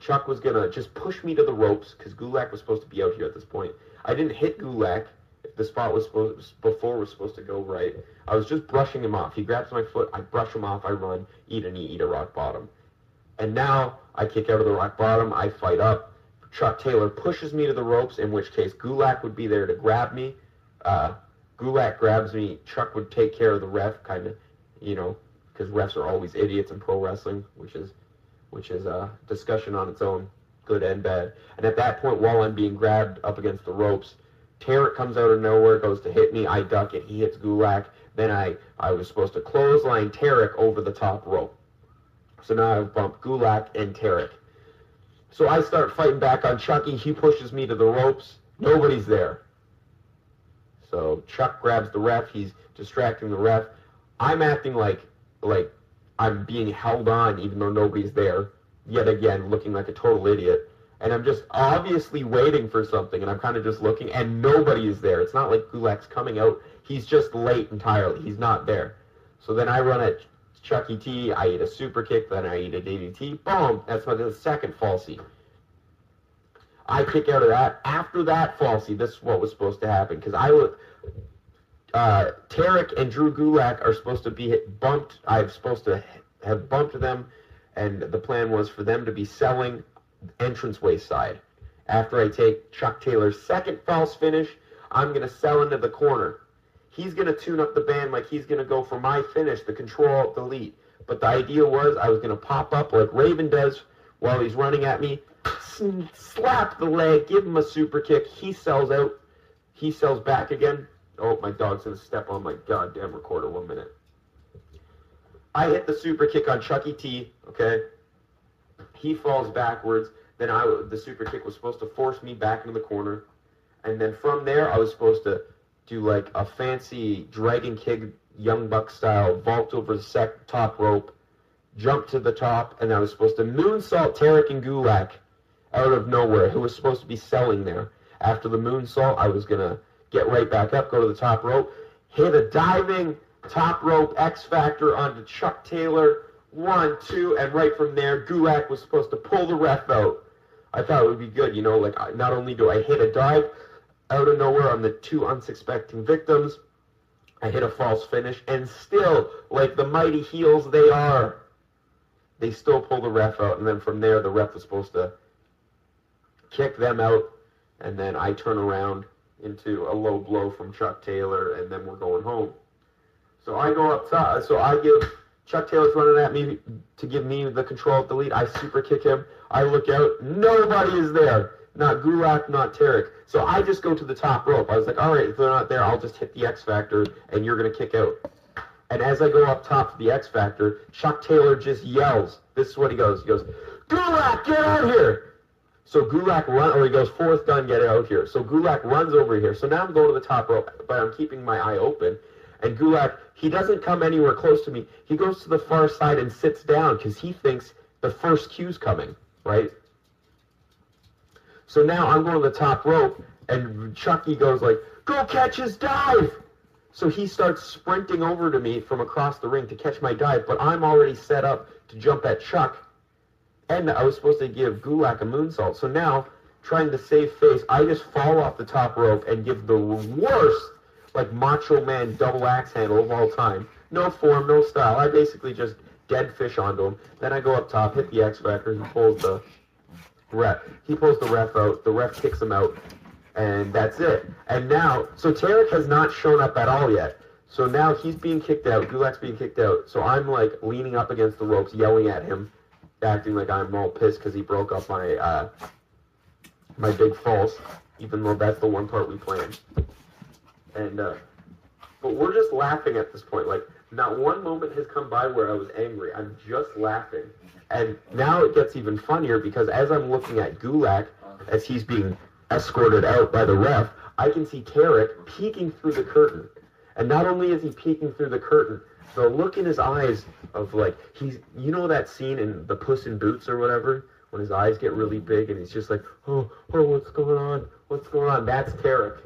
Chuck was gonna just push me to the ropes because Gulak was supposed to be out here at this point. I didn't hit Gulak. The spot was supposed before was supposed to go right, I was just brushing him off. He grabs my foot. I brush him off. I run. Eat a knee. Eat a rock bottom. And now I kick out of the rock bottom. I fight up. Chuck Taylor pushes me to the ropes, in which case Gulak would be there to grab me. Uh, Gulak grabs me. Chuck would take care of the ref, kind of, you know, because refs are always idiots in pro wrestling, which is, which is a discussion on its own, good and bad. And at that point, while I'm being grabbed up against the ropes, Tarek comes out of nowhere, goes to hit me. I duck it. He hits Gulak. Then I, I was supposed to clothesline Tarek over the top rope. So now I've bumped Gulak and Tarek. So I start fighting back on Chucky. He pushes me to the ropes. Nobody's there. So Chuck grabs the ref. He's distracting the ref. I'm acting like like I'm being held on even though nobody's there. Yet again, looking like a total idiot. And I'm just obviously waiting for something, and I'm kind of just looking, and nobody is there. It's not like Gulak's coming out. He's just late entirely. He's not there. So then I run at Chucky T. I eat a super kick, then I eat a DDT. Boom! That's my second falsy. I kick out of that. After that falsy, this is what was supposed to happen because I would. Uh, Tarek and Drew Gulak are supposed to be bumped. I'm supposed to have bumped them, and the plan was for them to be selling entranceway side. After I take Chuck Taylor's second false finish, I'm gonna sell into the corner. He's gonna tune up the band like he's gonna go for my finish, the control delete. But the idea was I was gonna pop up like Raven does while he's running at me, slap the leg, give him a super kick. He sells out. He sells back again. Oh, my dog's gonna step on my goddamn recorder. One minute. I hit the super kick on Chucky T. Okay. He falls backwards. Then I the super kick was supposed to force me back into the corner, and then from there I was supposed to do like a fancy dragon kick, young buck style vault over the sec- top rope, jump to the top, and I was supposed to moonsault Tarek and Gulak out of nowhere, who was supposed to be selling there. After the moonsault, I was gonna get right back up, go to the top rope, hit a diving top rope X Factor onto Chuck Taylor. One, two, and right from there, Gulak was supposed to pull the ref out. I thought it would be good, you know, like not only do I hit a dive out of nowhere on the two unsuspecting victims, I hit a false finish, and still, like the mighty heels they are, they still pull the ref out, and then from there, the ref was supposed to kick them out, and then I turn around into a low blow from Chuck Taylor, and then we're going home. So I go up top. So I give Chuck Taylor's running at me to give me the control of the lead. I super kick him. I look out. Nobody is there. Not Gulak, not Tarek. So I just go to the top rope. I was like, all right, if they're not there, I'll just hit the X Factor, and you're gonna kick out. And as I go up top to the X Factor, Chuck Taylor just yells. This is what he goes. He goes, Gulak, get out here! So Gulak run, or he goes, fourth gun, get out here. So Gulak runs over here. So now I'm going to the top rope, but I'm keeping my eye open. And Gulak, he doesn't come anywhere close to me. He goes to the far side and sits down because he thinks the first cue's coming, right? So now I'm going to the top rope, and Chucky goes like, "Go catch his dive!" So he starts sprinting over to me from across the ring to catch my dive, but I'm already set up to jump at Chuck, and I was supposed to give Gulak a moonsault. So now, trying to save face, I just fall off the top rope and give the worst, like Macho Man double axe handle of all time. No form, no style. I basically just dead fish onto him. Then I go up top, hit the X Factor, he pulls the ref. He pulls the ref out. The ref kicks him out, and that's it. And now, so Tarek has not shown up at all yet. So now he's being kicked out. Gulak's being kicked out. So I'm like leaning up against the ropes, yelling at him, acting like I'm all pissed because he broke up my uh, my big false, even though that's the one part we planned. And uh, but we're just laughing at this point. Like not one moment has come by where I was angry. I'm just laughing. And now it gets even funnier because as I'm looking at Gulak as he's being escorted out by the ref, I can see Tarek peeking through the curtain. And not only is he peeking through the curtain, the look in his eyes of like he's you know that scene in the Puss in Boots or whatever? When his eyes get really big and he's just like oh oh what's going on? What's going on? That's Tarek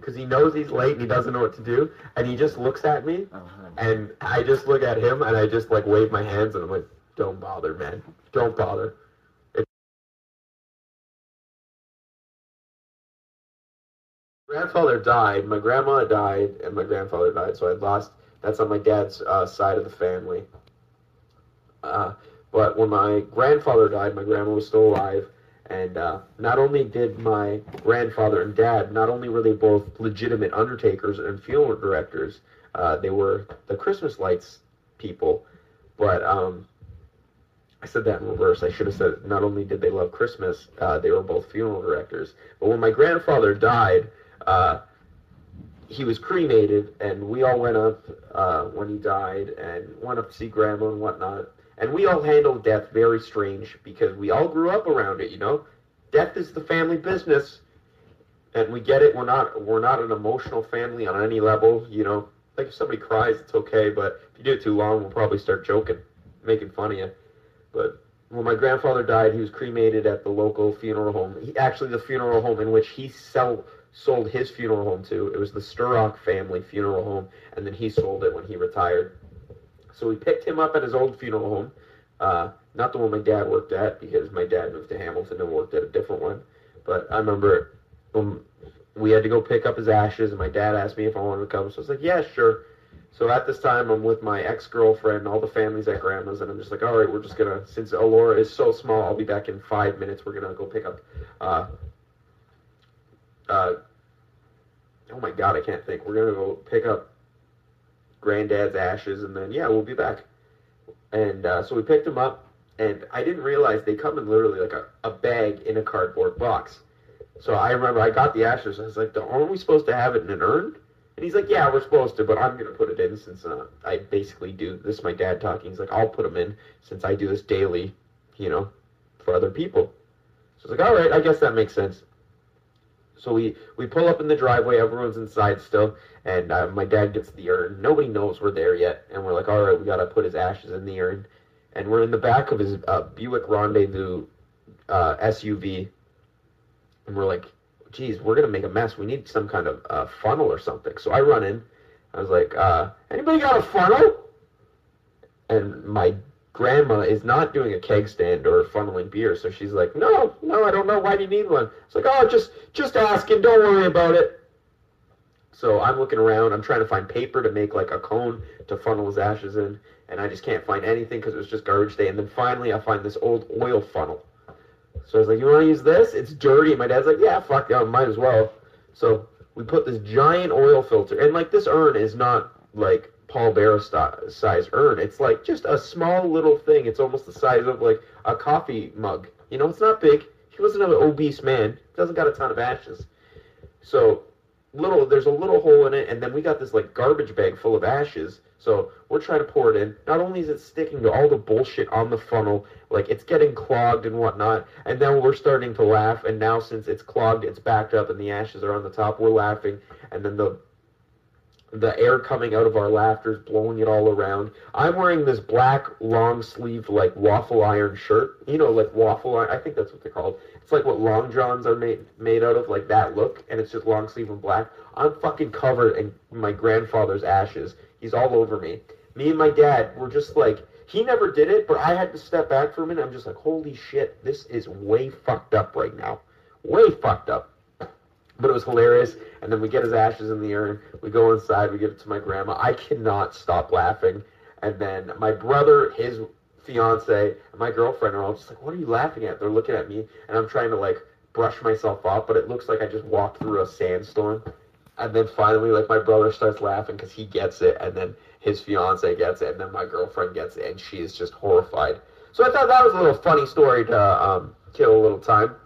because he knows he's late and he doesn't know what to do and he just looks at me and I just look at him and I just like wave my hands and I'm like don't bother man don't bother It's grandfather died, my grandma died, and my grandfather died. So I lost. That's on my dad's uh, side of the family. Uh, but when my grandfather died, my grandma was still alive, and uh, not only did my grandfather and dad, not only were they both legitimate undertakers and funeral directors, uh, they were the Christmas lights people. But um, I said that in reverse. I should have said not only did they love Christmas, uh, they were both funeral directors. But when my grandfather died, uh, he was cremated, and we all went up uh, when he died, and went up to see grandma and whatnot. And we all handle death very strange because we all grew up around it. You know, death is the family business, and we get it. We're not we're not an emotional family on any level. You know, like if somebody cries, it's okay, but if you do it too long, we'll probably start joking, making fun of you. But when my grandfather died, he was cremated at the local funeral home. He, actually, the funeral home in which he sell, sold his funeral home to. It was the Sturrock family funeral home, and then he sold it when he retired. So we picked him up at his old funeral home, uh, not the one my dad worked at because my dad moved to Hamilton and worked at a different one. But I remember when we had to go pick up his ashes, and my dad asked me if I wanted to come. So I was like, yeah, sure. So at this time, I'm with my ex girlfriend, all the family's at grandma's, and I'm just like, all right, we're just gonna, since Elora is so small, I'll be back in five minutes. We're gonna go pick up, uh, uh, oh my god, I can't think. We're gonna go pick up granddad's ashes, and then, yeah, we'll be back. And uh, so we picked them up, and I didn't realize they come in literally like a, a bag in a cardboard box. So I remember I got the ashes, I was like, aren't we supposed to have it in an urn? And he's like, yeah, we're supposed to, but I'm going to put it in since uh, I basically do. This is my dad talking. He's like, I'll put them in since I do this daily, you know, for other people. So I was like, all right, I guess that makes sense. So we, we pull up in the driveway. Everyone's inside still. And uh, my dad gets the urn. Nobody knows we're there yet. And we're like, all right, we got to put his ashes in the urn. And we're in the back of his uh, Buick Rendezvous uh, SUV. And we're like, geez, we're gonna make a mess. We need some kind of uh, funnel or something. So I run in. I was like, uh, anybody got a funnel? And my grandma is not doing a keg stand or funneling beer, so she's like, no, no, I don't know. Why do you need one? It's like, oh, just just asking. Don't worry about it. So I'm looking around. I'm trying to find paper to make like a cone to funnel his ashes in, and I just can't find anything because it was just garbage day. And then finally, I find this old oil funnel. So I was like, you want to use this? It's dirty. My dad's like, yeah, fuck, yeah, might as well. So we put this giant oil filter, and like this urn is not like Paul Bearer size urn. It's like just a small little thing. It's almost the size of like a coffee mug. You know, it's not big. He wasn't an obese man. Doesn't got a ton of ashes. So little, there's a little hole in it, and then we got this like garbage bag full of ashes. So we're trying to pour it in. Not only is it sticking to all the bullshit on the funnel, like it's getting clogged and whatnot, and then we're starting to laugh. And now since it's clogged, it's backed up, and the ashes are on the top. We're laughing, and then the the air coming out of our laughter is blowing it all around. I'm wearing this black long sleeve like waffle iron shirt. You know, like waffle iron. I think that's what they're called. It's like what long johns are made made out of, like that look, and it's just long sleeve and black. I'm fucking covered in my grandfather's ashes. He's all over me. Me and my dad were just like, he never did it, but I had to step back for a minute. I'm just like, holy shit, this is way fucked up right now. Way fucked up. But it was hilarious. And then we get his ashes in the urn. We go inside. We give it to my grandma. I cannot stop laughing. And then my brother, his fiance, and my girlfriend are all just like, "What are you laughing at?" They're looking at me, and I'm trying to like brush myself off, but it looks like I just walked through a sandstorm. And then finally, like my brother starts laughing because he gets it, and then his fiance gets it, and then my girlfriend gets it, and she is just horrified. So I thought that was a little funny story to um, kill a little time.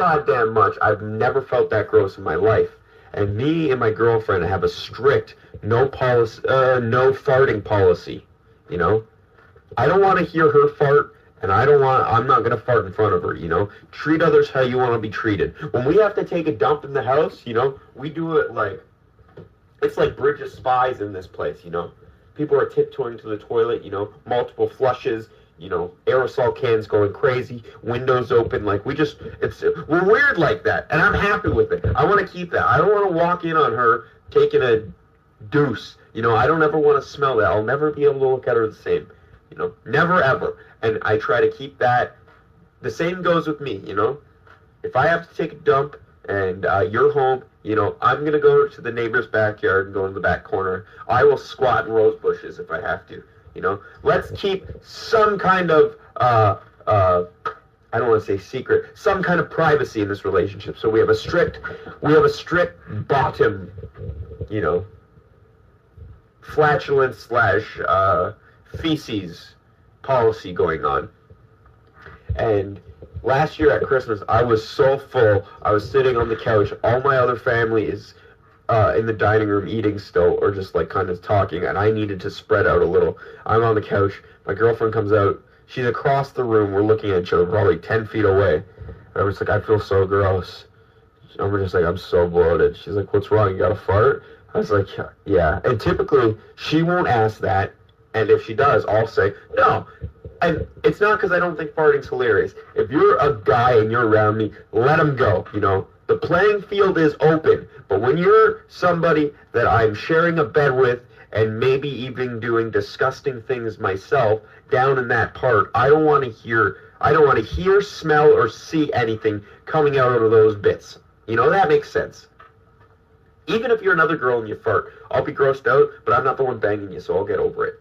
Goddamn much. I've never felt that gross in my life. And me and my girlfriend have a strict no policy, uh, no farting policy. You know, I don't want to hear her fart, And I don't want, I'm not to fart in front of her, you know? Treat others how you want to be treated. When we have to take a dump in the house, you know, we do it like, it's like Bridge of Spies in this place, you know? People are tiptoeing to the toilet, you know, multiple flushes, you know, aerosol cans going crazy, windows open, like we just, it's, we're weird like that, and I'm happy with it. I want to keep that. I don't want to walk in on her taking a deuce, you know, I don't ever want to smell that. I'll never be able to look at her the same, you know, never ever. And I try to keep that, the same goes with me, you know? If I have to take a dump and uh, you're home, you know, I'm gonna go to the neighbor's backyard and go in the back corner. I will squat in rose bushes if I have to. You know, let's keep some kind of uh, uh, I don't want to say secret, some kind of privacy in this relationship. So we have a strict, we have a strict bottom, you know, flatulence slash uh, feces policy going on. And last year at Christmas, I was so full. I was sitting on the couch. All my other family is uh, in the dining room eating still, or just like kind of talking, and I needed to spread out a little. I'm on the couch. My girlfriend comes out. She's across the room. We're looking at each other, probably ten feet away. And I was like, I feel so gross. And we're just like, I'm so bloated. She's like, What's wrong? You got a fart? I was like, Yeah. And typically, she won't ask that. And if she does, I'll say, No. And it's not because I don't think farting's hilarious. If you're a guy and you're around me, let him go. You know, the playing field is open. But when you're somebody that I'm sharing a bed with and maybe even doing disgusting things myself down in that part, I don't want to hear I don't want to hear, smell, or see anything coming out of those bits. You know, that makes sense. Even if you're another girl and you fart, I'll be grossed out, but I'm not the one banging you, so I'll get over it.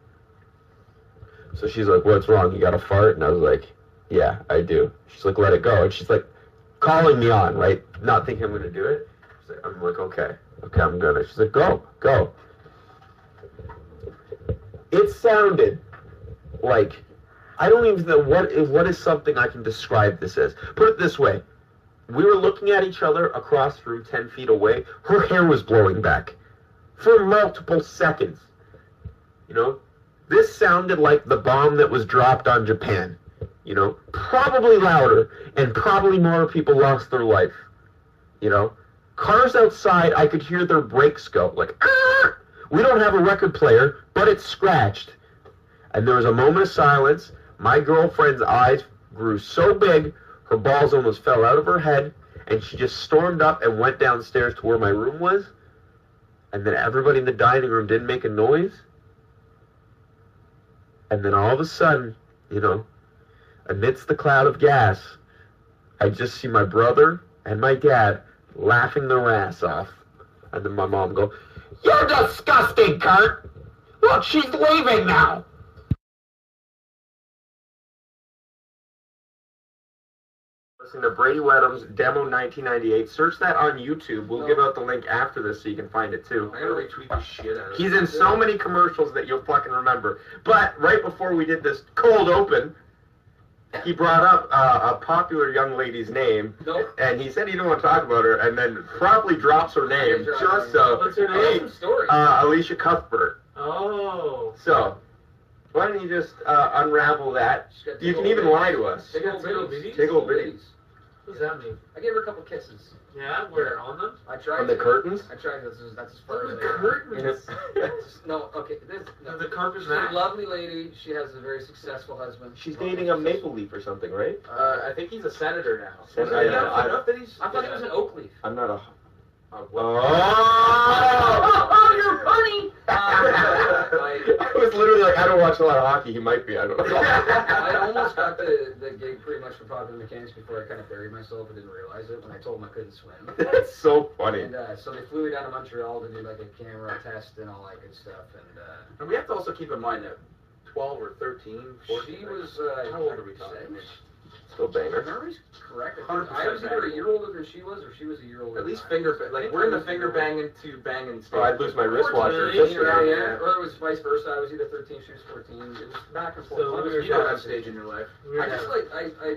So she's like, What's wrong? You got a fart? And I was like, Yeah, I do. She's like, Let it go. And she's like, calling me on, right? Not thinking I'm going to do it. I'm like, Okay, okay, I'm going to. She's like, Go, go. It sounded like I don't even know what is what is something I can describe this as. Put it this way: we were looking at each other across room, ten feet away. Her hair was blowing back for multiple seconds. You know, this sounded like the bomb that was dropped on Japan. You know, probably louder, and probably more people lost their life. You know, cars outside, I could hear their brakes go like. "Ah!" We don't have a record player, but it's scratched. And there was a moment of silence. My girlfriend's eyes grew so big, her balls almost fell out of her head, and she just stormed up and went downstairs to where my room was. And then everybody in the dining room didn't make a noise. And then all of a sudden, you know, amidst the cloud of gas, I just see my brother and my dad laughing their ass off. And then my mom go, You're disgusting, Kurt! Look, she's leaving now! Listen to Brady Wedham's Demo 1998. Search that on YouTube. We'll give out the link after this so you can find it too.
I gotta retweet the shit out of
He's in so many commercials that you'll fucking remember. But right before we did this cold open, he brought up uh, a popular young lady's name,
Nope.
and he said he didn't want to talk about her, and then promptly drops her name just so.
What's her name?
Hey,
story.
uh, Alicia Cuthbert.
oh.
So, why don't you just uh, unravel that? You can even lie to us.
Tickle bitties?
Tickle bitties.
What does that mean?
I gave her a couple kisses.
Yeah, where? On them?
I tried
On the
to.
curtains?
I tried. That's, that's as far
On
as
the
I
curtains?
No, okay. This, no.
The carpet
She's a
mat?
lovely lady. She has a very successful husband.
She's dating a maple leaf or something, right?
Uh, I think he's a senator now.
Sen-
Was
I
it
know,
enough,
I-
enough that he's?
I thought he was an oak leaf.
I'm not a.
Oh,
Oh!
you're funny.
I was literally like, I don't watch a lot of hockey. He might be. I don't know.
I almost got the, the gig pretty much for Popular Mechanics before I kind of buried myself and didn't realize it when I told them I couldn't swim.
That's so funny.
And uh, so they flew me down to Montreal to do like a camera test and all that good stuff. And uh,
And we have to also keep in mind that 12 or 13, 14.
she was uh,
How old are we talking?
Six.
Still banger.
Memory's correct. I, think
100%
I was either a year older than she was, or she was a year older.
At least
than
finger, ba- like we're in the
was a
finger
year older.
banging to banging oh, stage.
Oh, I'd lose my wristwatch or
Yeah, yeah,
yeah.
yeah. Or it was vice versa. I was either 13, she was 14. It was back and forth.
So
I was
you
a
know
year
that stage in your life.
I just like I, I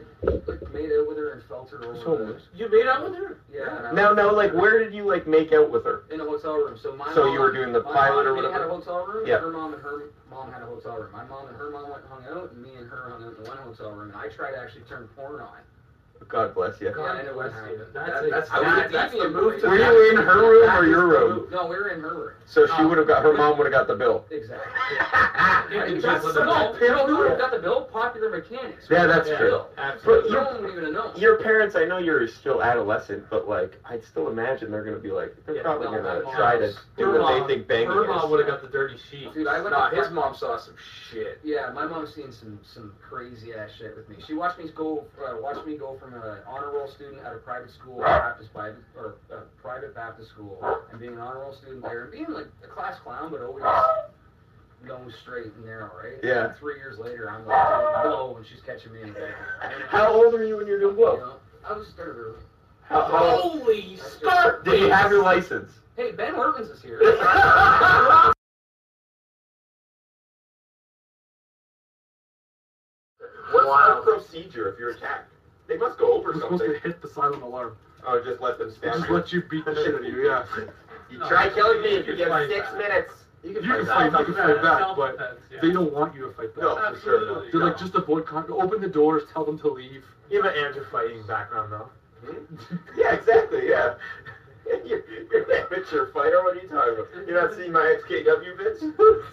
like made out with her and felt her over the,
You made out with her?
yeah. and I
Now, now, like, where did you like make out with her?
in a hotel room. So my
So
mom,
you were doing the pilot
mom
or
and me had a hotel room.
Yeah.
Her mom and her mom had a hotel room. My mom and her mom went hung out, and me and her hung out in one hotel room. And I tried to actually turn porn on.
God bless you.
Yeah,
bless you.
happen.
That's
That-
a-
that's
I
that-
that's the move to
Were
way.
you in her room or your room?
No, we were in her room.
So she would have got her mom would have got the bill.
Exactly.
You
That's
just-
no, you know who would have got the bill? Popular mechanics.
Yeah, that's
The
true.
bill.
Absolutely.
You don't even know.
Your parents, I know you're still adolescent, but like, I'd still imagine they're gonna be like, they're
Yeah,
probably
no,
gonna
my
try to do what
mom-
they think banging
Her mom would have got the dirty sheet.
Dude, I went
Nah, his mom saw some shit.
Yeah, my mom's seen some some crazy ass shit with me. She watched me go, uh, watched me go from an honor roll student at a private school, Baptist Bible, or a private Baptist school, and being an honor roll student there, and being like a class clown, but always going straight and narrow, right?
Yeah.
And three years later, I'm like blow, and she's catching me in the back.
How old are you when you're doing
You know, I was third early.
How, how,
Holy
start!
did you have your license?
Hey, Ben Workins is here.
What's
Wow.
the procedure if you're attacked? They must go over
We're supposed to hit the silent alarm.
Oh, just let them stab
Just
you.
let you beat the shit out of you, yeah.
You try killing me if you
You
get six
back.
minutes.
You can fight, you can fight back, but they don't want you to fight back.
No, for sure. No.
They're like, just avoid con- open the doors, tell them to leave.
You have an amateur fighting background though.
Hmm? Yeah, exactly. Yeah. You're, you're an amateur fighter. What are you talking about? You're not seeing my XKW bits?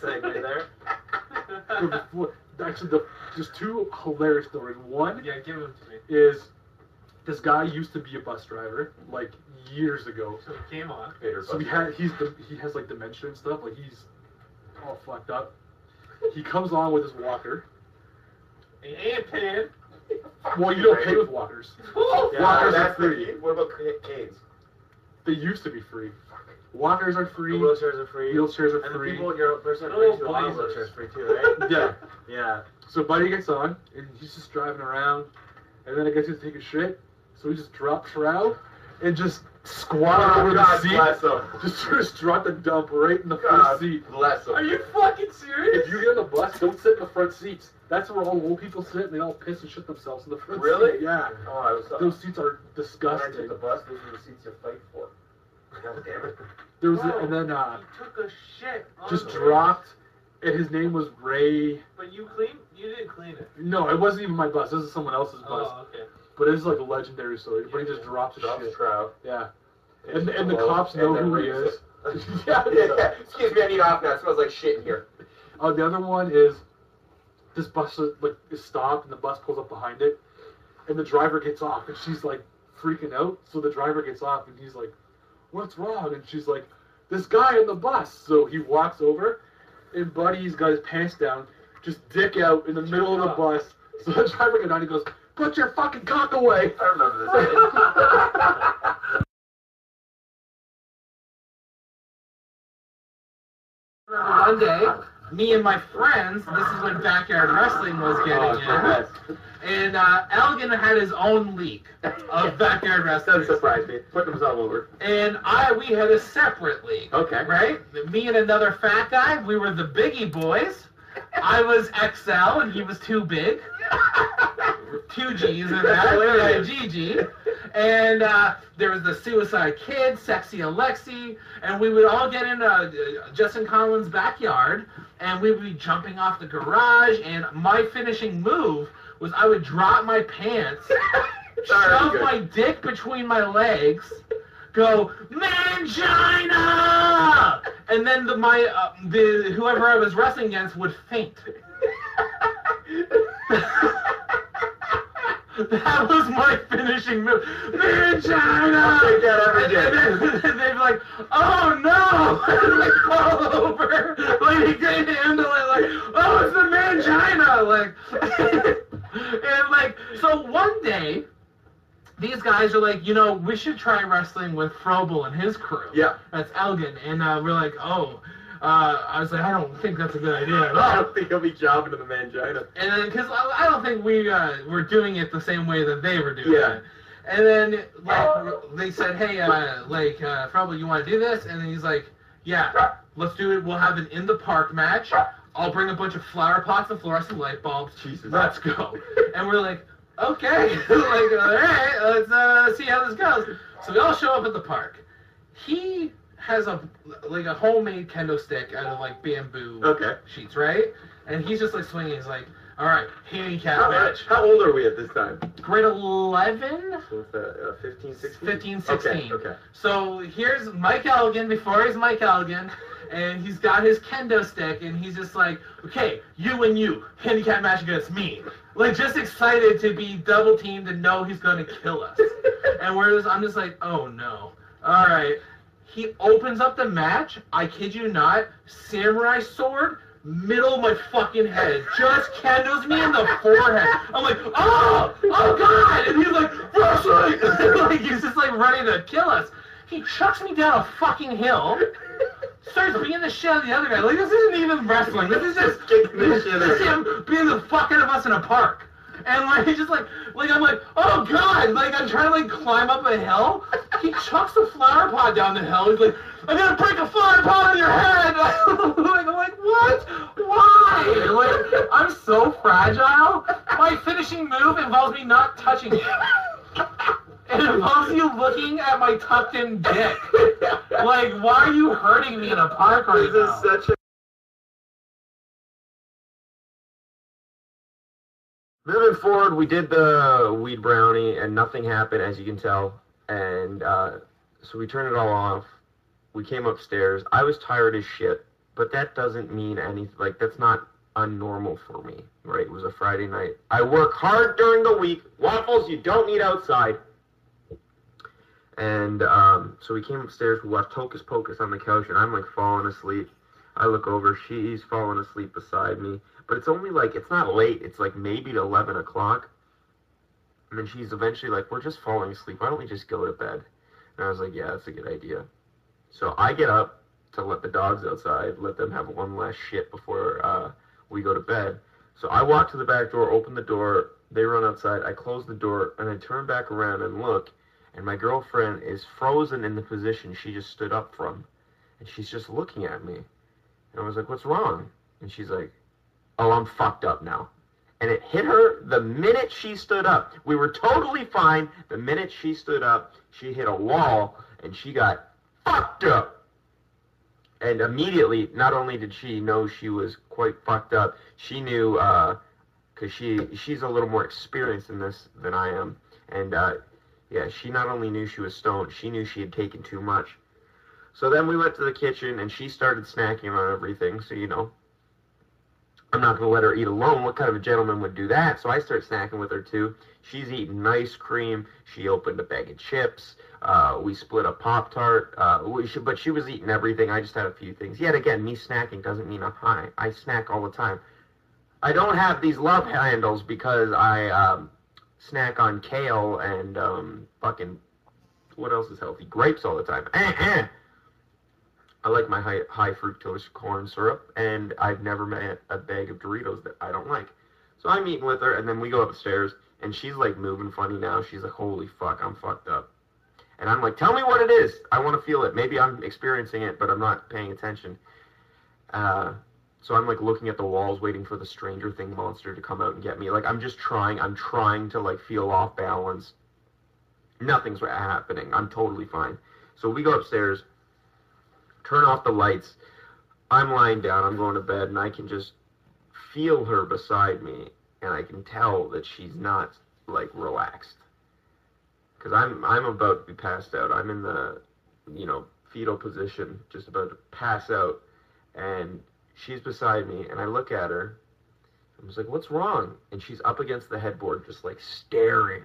Segue there.
But before- Actually, the, there's two hilarious stories. One
Yeah, give them to me.
is this guy used to be a bus driver, like years ago.
So he came on.
So he had he's the he has like dementia and stuff. Like he's all fucked up. He comes on with his walker.
and ain't paying.
Well, you don't pay with walkers.
Yeah,
Walkers are
that's the
free.
key. What about ca- canes?
They used to be free. Walkers are
The
free.
wheelchairs are free.
Wheelchairs are
And the
free.
people, your person that
Oh,
brings you on wheelchairs free too, right?
Yeah.
yeah.
So Buddy gets on, and he's just driving around, and then I guess he's taking shit. So he just drops shroud and just squat
Oh, ah,
over
God
the seat.
bless him.
Just, just drop the dump right in the
God
front seat.
bless him.
Are you fucking serious?
If you get on the bus, don't sit in the front seats. That's where all the old people sit, and they all piss and shit themselves in the front
Really?
seat. Yeah.
Oh, I was.
Those seats are
when I
disgusting.
took the bus, those were the seats you fight for. God damn it.
There was, a, and then uh,
He took a shit. on
just
the-
dropped, and his name was Ray.
But you clean? You didn't clean it.
No, it wasn't even my bus. This is someone else's bus.
Oh, okay.
But it's like a legendary story. But he just dropped his
Drops
shit.
shroud.
Yeah. And, and the cops know
then
who he is.
it.
yeah,
yeah. Excuse me, I need off now. It smells like shit in here.
Oh, the other one is this bus is, like is stopped and the bus pulls up behind it, and the driver gets off and she's like freaking out. So the driver gets off and he's like, "What's wrong?" And she's like, "This guy in the bus." So he walks over, and Buddy's got his pants down, just dick out in the middle of the bus. So the driver gets down he goes, "Put your fucking cock away."
I remember this.
One day, me and my friends, this is when backyard wrestling was getting
Oh,
in, and uh, Elgin had his own league of backyard wrestling.
Doesn't surprise me. Put himself over.
And I, we had a separate league.
Okay.
Right? Me and another fat guy, we were the biggie boys. I was XL and he was too big. Two G's in that. GG. And uh, there was the Suicide Kid, Sexy Alexi, and we would all get in uh, Justin Collins' backyard, and we would be jumping off the garage. And my finishing move was I would drop my pants, shove my dick between my legs, go mangina, and then the my uh, the whoever I was wrestling against would faint. that was my finishing move, mangina.
I'll take that every day.
And they'd be like, "Oh no!" and they fall over, like he couldn't handle it. Like, "Oh, it's the mangina!" Like, and like, so one day these guys are like, you know, we should try wrestling with Frobel and his crew.
Yeah.
That's Elgin. And uh, we're like, oh, uh, I was like, I don't think that's a good idea at
I don't think he'll be jobbing to the mangina.
And then, because I, I don't think we uh, were doing it the same way that they were doing
Yeah.
it. And then, like, they said, hey, uh, like, uh, Frobel, you want to do this? And then he's like, yeah, let's do it. We'll have an in the park match. I'll bring a bunch of flower pots and fluorescent light bulbs.
Jesus.
Let's go. and we're like, okay, like, all right, let's uh, see how this goes. So we all show up at the park. He has a like a homemade kendo stick out of like bamboo
Okay.
sheets, right? And he's just like swinging. He's like, all right, handicap
How,
match.
how old are we at this time?
Grade 11,
So what's that, uh, 15, 16?
15, 16.
Okay, okay.
So here's Mike Elgin before he's Mike Elgin, and he's got his kendo stick, and he's just like, okay, you and you, handicap match against me. Like, just excited to be double teamed and know he's gonna kill us. and we're just, I'm just like, oh no. All right. He opens up the match. I kid you not, samurai sword, middle of my fucking head, just kendos me in the forehead. I'm like, oh, oh god! And he's like, wrestling! like he's just like ready to kill us. He chucks me down a fucking hill. Starts beating the shit out of the other guy. Like this isn't even wrestling. This is just
the
this is him beating the fuck out of us in a park. And like he's just like like I'm like, oh god, like I'm trying to like climb up a hill. He chucks a flower pot down the hill. He's like, I'm gonna break a flower pot on your head. like I'm like, what? Why? Like I'm so fragile. My finishing move involves me not touching you. It involves you looking at my tucked in dick. Like, why are you hurting me in a park right
This
now?
is such a. Moving forward, we did the weed brownie, and nothing happened, as you can tell. And uh, so we turned it all off. We came upstairs. I was tired as shit, but that doesn't mean anything. Like that's not unnormal for me, right? It was a Friday night. I work hard during the week. Waffles, you don't need outside. And um, so we came upstairs. We watched Hocus Pocus on the couch, and I'm like falling asleep. I look over. She's falling asleep beside me. But it's only like it's not late. It's like maybe eleven o'clock. And then she's eventually like, "We're just falling asleep. Why don't we just go to bed?" And I was like, "Yeah, that's a good idea." So I get up to let the dogs outside, let them have one last shit before uh, we go to bed. So I walk to the back door, open the door. They run outside. I close the door, and I turn back around and look, and my girlfriend is frozen in the position she just stood up from, and she's just looking at me. I was like, "What's wrong?" And she's like, "Oh, I'm fucked up now." And it hit her the minute she stood up. We were totally fine. The minute she stood up, she hit a wall and she got fucked up. And immediately, not only did she know she was quite fucked up, she knew because she she's a little more experienced in this than I am. And uh, yeah, she not only knew she was stoned, she knew she had taken too much. So then we went to the kitchen and she started snacking on everything. So you know, I'm not going to let her eat alone. What kind of a gentleman would do that? So I start snacking with her too. She's eating ice cream. She opened a bag of chips. Uh, we split a Pop Tart. Uh, but she was eating everything. I just had a few things. Yet again, me snacking doesn't mean I'm high. I snack all the time. I don't have these love handles because I um, snack on kale and um, fucking what else is healthy? Grapes all the time. Eh, eh. I like my high, high fructose corn syrup, and I've never met a bag of Doritos that I don't like. So I'm eating with her, and then we go upstairs, and she's like moving funny now. She's like, "Holy fuck, I'm fucked up." And I'm like, "Tell me what it is. I want to feel it. Maybe I'm experiencing it, but I'm not paying attention." Uh, so I'm like looking at the walls, waiting for the Stranger Thing monster to come out and get me. Like I'm just trying. I'm trying to like feel off balance. Nothing's happening. I'm totally fine. So we go upstairs turn off the lights. I'm lying down, I'm going to bed, and I can just feel her beside me, and I can tell that she's not like relaxed. Cause I'm I'm about to be passed out. I'm in the, you know, fetal position, just about to pass out, and she's beside me, and I look at her. I was like, "What's wrong?" And she's up against the headboard, just like staring,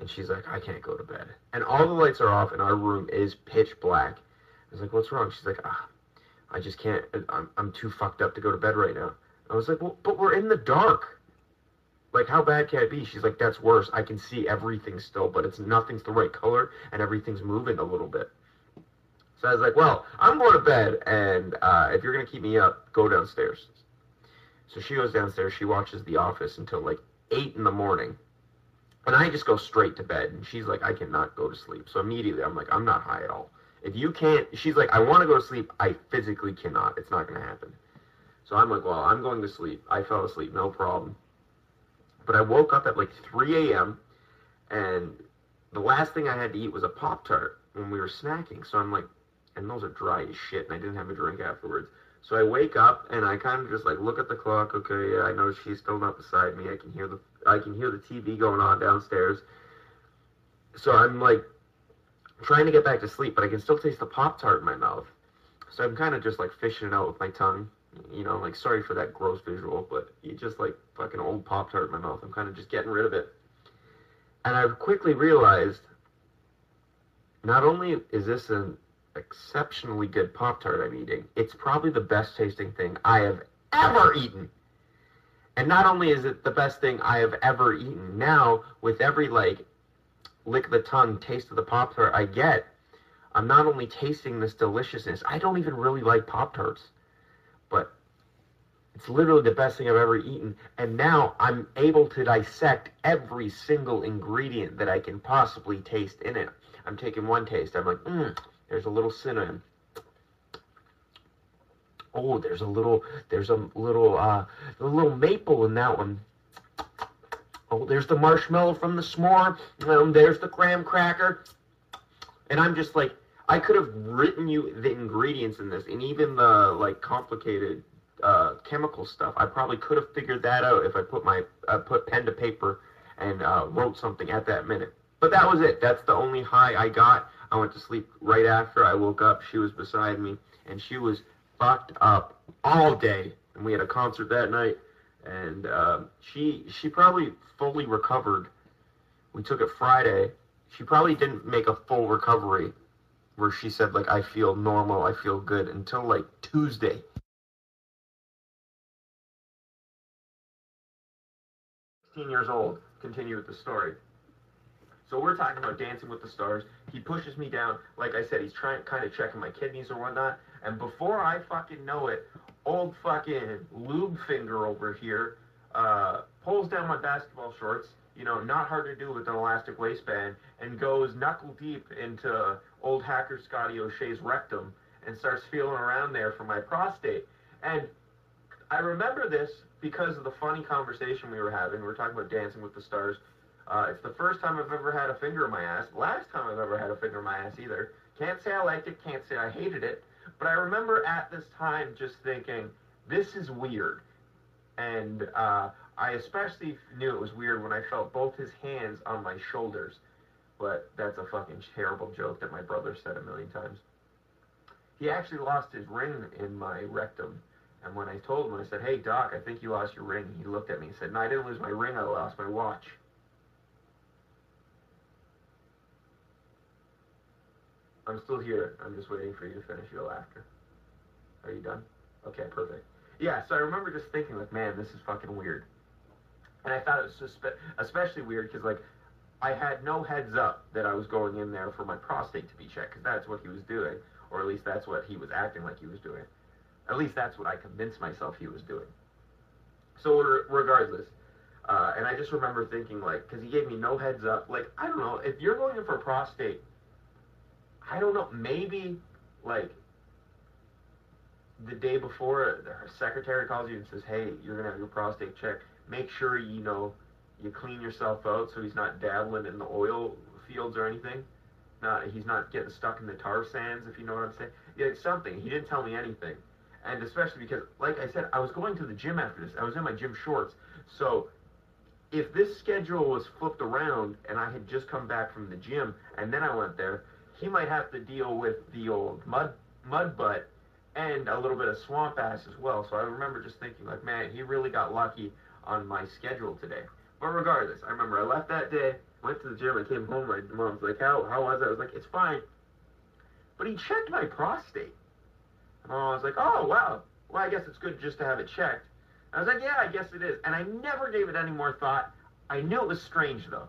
and she's like, "I can't go to bed." And all the lights are off, and our room is pitch black. I was like, "What's wrong?" She's like, "Ah, I just can't. I'm I'm too fucked up to go to bed right now." I was like, "Well, but we're in the dark. Like, how bad can it be?" She's like, "That's worse. I can see everything still, but it's nothing's the right color and everything's moving a little bit." So I was like, well, I'm going to bed, and uh, if you're gonna keep me up, go downstairs. So she goes downstairs. She watches The Office until like eight in the morning, and I just go straight to bed. And she's like, I cannot go to sleep. So immediately, I'm like, I'm not high at all. If you can't, she's like, I want to go to sleep. I physically cannot. It's not gonna happen. So I'm like, well, I'm going to sleep. I fell asleep, no problem. But I woke up at like 3 a.m. and the last thing I had to eat was a Pop Tart when we were snacking. So I'm like, and those are dry as shit, and I didn't have a drink afterwards. So I wake up and I kind of just like look at the clock. Okay, yeah, I know she's still not beside me. I can hear the I can hear the TV going on downstairs. So I'm like trying to get back to sleep, but I can still taste the Pop Tart in my mouth. So I'm kind of just like fishing it out with my tongue. You know, like sorry for that gross visual, but you just like fucking old Pop Tart in my mouth. I'm kind of just getting rid of it. And I've quickly realized not only is this an exceptionally good Pop Tart I'm eating, it's probably the best tasting thing I have ever eaten. And not only is it the best thing I have ever eaten, now with every like lick the tongue taste of the Pop Tart I get, I'm not only tasting this deliciousness, I don't even really like Pop Tarts. But it's literally the best thing I've ever eaten. And now I'm able to dissect every single ingredient that I can possibly taste in it. I'm taking one taste. I'm like, mmm, there's a little cinnamon. Oh, there's a little, there's a little, uh, a little maple in that one. Oh, there's the marshmallow from the s'more. Um, there's the graham cracker. And I'm just like, I could have written you the ingredients in this, and even the like complicated uh, chemical stuff. I probably could have figured that out if I put my uh, put pen to paper and uh, wrote something at that minute. But that was it. That's the only high I got. I went to sleep right after I woke up. She was beside me, and she was fucked up all day. And we had a concert that night, and uh, she she probably fully recovered. We took it Friday. She probably didn't make a full recovery, where she said like I feel normal, I feel good until like Tuesday. 16 years old. Continue with the story. So we're talking about Dancing with the Stars. He pushes me down. Like I said, he's trying, kind of checking my kidneys or whatnot. And before I fucking know it, old fucking lube finger over here uh, pulls down my basketball shorts. You know, not hard to do with an elastic waistband, and goes knuckle deep into old hacker Scotty O'Shea's rectum and starts feeling around there for my prostate. And I remember this because of the funny conversation we were having. We were talking about Dancing with the Stars. Uh, it's the first time I've ever had a finger in my ass. Last time I've ever had a finger in my ass either. Can't say I liked it, can't say I hated it. But I remember at this time just thinking, this is weird. And uh, I especially knew it was weird when I felt both his hands on my shoulders. But that's a fucking terrible joke that my brother said a million times. He actually lost his ring in my rectum. And when I told him, I said, hey, Doc, I think you lost your ring. He looked at me and said, no, I didn't lose my ring. I lost my watch. I'm still here. I'm just waiting for you to finish your laughter. Are you done? Okay, perfect. Yeah, so I remember just thinking, like, man, this is fucking weird. And I thought it was especially weird because, like, I had no heads up that I was going in there for my prostate to be checked because that's what he was doing, or at least that's what he was acting like he was doing. At least that's what I convinced myself he was doing. So re- regardless, uh, and I just remember thinking, like, because he gave me no heads up. Like, I don't know, if you're going in for prostate, I don't know, maybe, like, the day before, her secretary calls you and says, hey, you're to have your prostate checked. Make sure, you know, you clean yourself out so he's not dabbling in the oil fields or anything. Not, he's not getting stuck in the tar sands, if you know what I'm saying. Yeah, it's something. He didn't tell me anything. And especially because, like I said, I was going to the gym after this. I was in my gym shorts. So if this schedule was flipped around and I had just come back from the gym and then I went there, he might have to deal with the old mud mud butt and a little bit of swamp ass as well. So I remember just thinking like, man, he really got lucky on my schedule today. But regardless, I remember I left that day, went to the gym, I came home, my mom's like, how, how was it? I was like, it's fine. But he checked my prostate. And I was like, oh, wow. Well, I guess it's good just to have it checked. I was like, yeah, I guess it is. And I never gave it any more thought. I knew it was strange, though.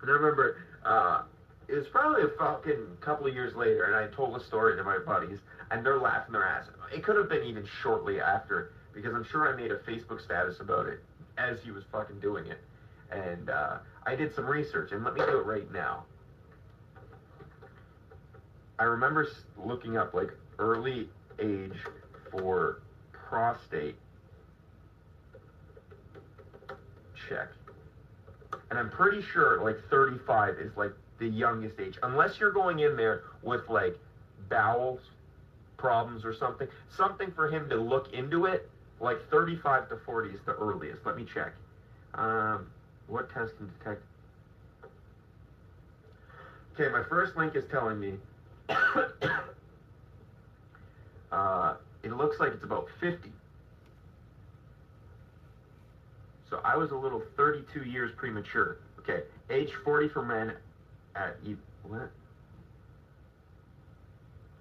And I remember uh, it was probably a fucking couple of years later, and I told a story to my buddies, and they're laughing their ass. It could have been even shortly after, because I'm sure I made a Facebook status about it as he was fucking doing it. And uh, I did some research, and let me do it right now. I remember looking up like early age for prostate check. And I'm pretty sure like 35 is like the youngest age. Unless you're going in there with like bowels problems or something. Something for him to look into it. Like 35 to 40 is the earliest. Let me check. Um, what test can detect? Okay, my first link is telling me uh, it looks like it's about 50. So I was a little 32 years premature. Okay, age 40 for men at e- what?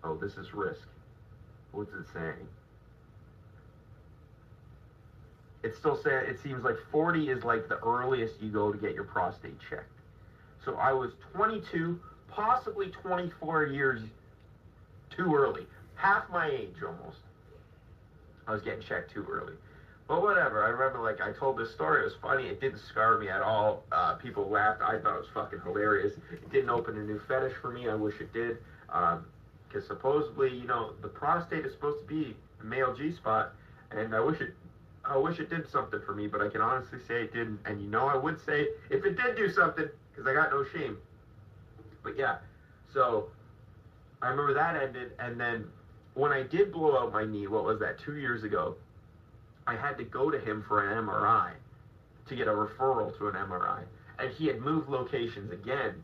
Oh, this is risk. What's it saying? It's still saying it seems like 40 is like the earliest you go to get your prostate checked. So I was 22, possibly 24 years too early. Half my age almost. I was getting checked too early. But whatever. I remember, like, I told this story. It was funny. It didn't scar me at all. Uh, people laughed. I thought it was fucking hilarious. It didn't open a new fetish for me. I wish it did. Because supposedly, you know, the prostate is supposed to be a male G spot, and I wish it. I wish it did something for me, but I can honestly say it didn't. And you know, I would say if it did do something, because I got no shame. But yeah, so I remember that ended, and then when I did blow out my knee, what was that? Two years ago. I had to go to him for an MRI to get a referral to an MRI. And he had moved locations again.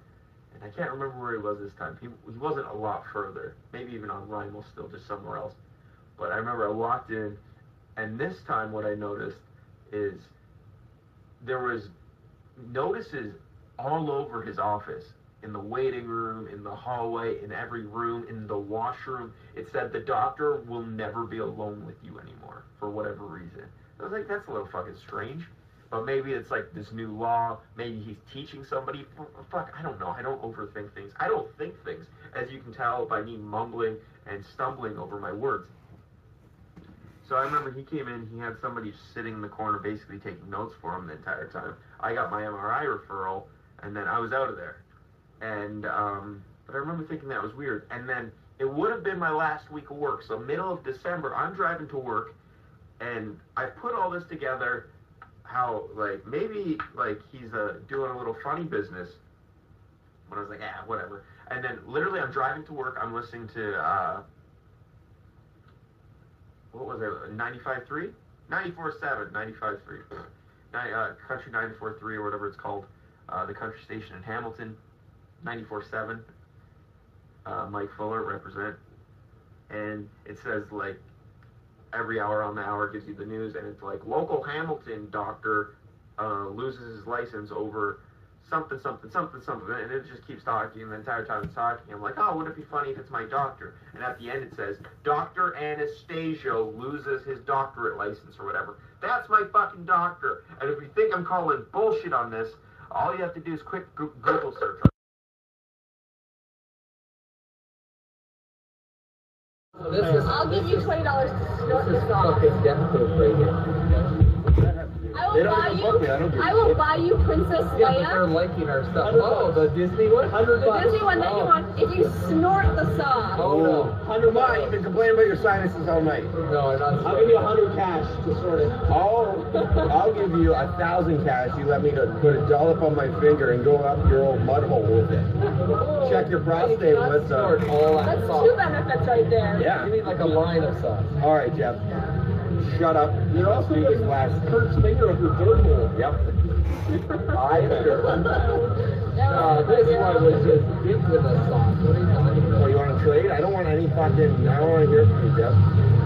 And I can't remember where he was this time. He, he wasn't a lot further. Maybe even on Rymal still, just somewhere else. But I remember I walked in, and this time what I noticed is there was notices all over his office. In the waiting room, in the hallway, in every room, in the washroom. It said the doctor will never be alone with you anymore for whatever reason. I was like, that's a little fucking strange. But maybe it's like this new law. Maybe he's teaching somebody. Fuck, I don't know. I don't overthink things. I don't think things, as you can tell by me mumbling and stumbling over my words. So I remember he came in. He had somebody sitting in the corner, basically taking notes for him the entire time. I got my MRI referral, and then I was out of there. And um, but I remember thinking that was weird. And then it would have been my last week of work. So middle of December, I'm driving to work, and I put all this together. How like maybe like he's uh, doing a little funny business. When I was like, ah, whatever. And then literally, I'm driving to work. I'm listening to uh, what was it? 95.3, 94.7, 95.3, uh, Country 94.3 or whatever it's called. Uh, the country station in Hamilton, 94.7. Uh, Mike Fuller represent, and it says like every hour on the hour gives you the news, and it's like local Hamilton doctor uh, loses his license over something, something, something, something, and it just keeps talking. The entire time it's talking, I'm like, oh, wouldn't it be funny if it's my doctor? And at the end it says, Doctor Anastasio loses his doctorate license or whatever. That's my fucking doctor. And if you think I'm calling bullshit on this, all you have to do is quick Google search.
I'll give you twenty dollars to snort this off.
Fucking death right here.
I
They
will
don't
buy
even
you.
book me, I don't give a
I will buy you Princess
Yeah, but they're liking our stuff. Oh, the Disney one?
The Disney one that you want. If you snort the sauce.
Oh no.
Hundred what? You've been complaining about your sinuses all night.
No, I'm not.
I'll give you a hundred cash to sort it. I'll, I'll give you a thousand cash. You let me to put a dollop on my finger and go up your old mud hole with it. Check your prostate with uh,
all that
That's
sauce.
two benefits right there.
Yeah.
You need like a line of sauce.
All right, Jeff. Shut up.
You're
Let's
also
do this last.
Kurt's finger up your dirt hole.
Yep. I sure.
Uh, this one was just big with the sauce. What are you talking about?
Oh, you want to trade? I don't want any fucking. I don't want to hear from you, Jeff.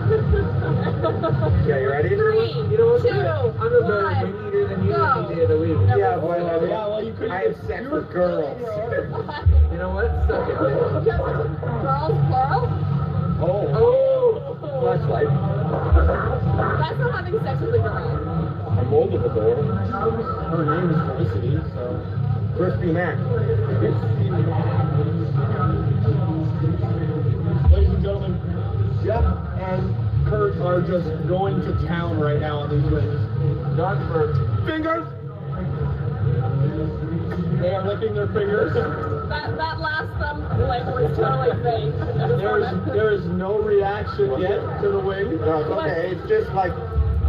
Yeah, you ready?
Three,
You know what?
two,
I'm a better
one,
meat than you
go.
any day of the week.
Yeah, but I, mean,
Yeah, well, you couldn't
I have sex with girls.
You know what? Suck it.
Girls, plural. Having sex with a girl.
I'm multiple door. Her name is Felicity, so.
Crispy Mac.
Ladies and gentlemen, Jeff and Kurt are just going to town right now on these wings. Done for fingers. They are licking their fingers.
That, that last thumb like was totally fake.
There's there is no reaction yet to the wing.
No, it's okay. It's just like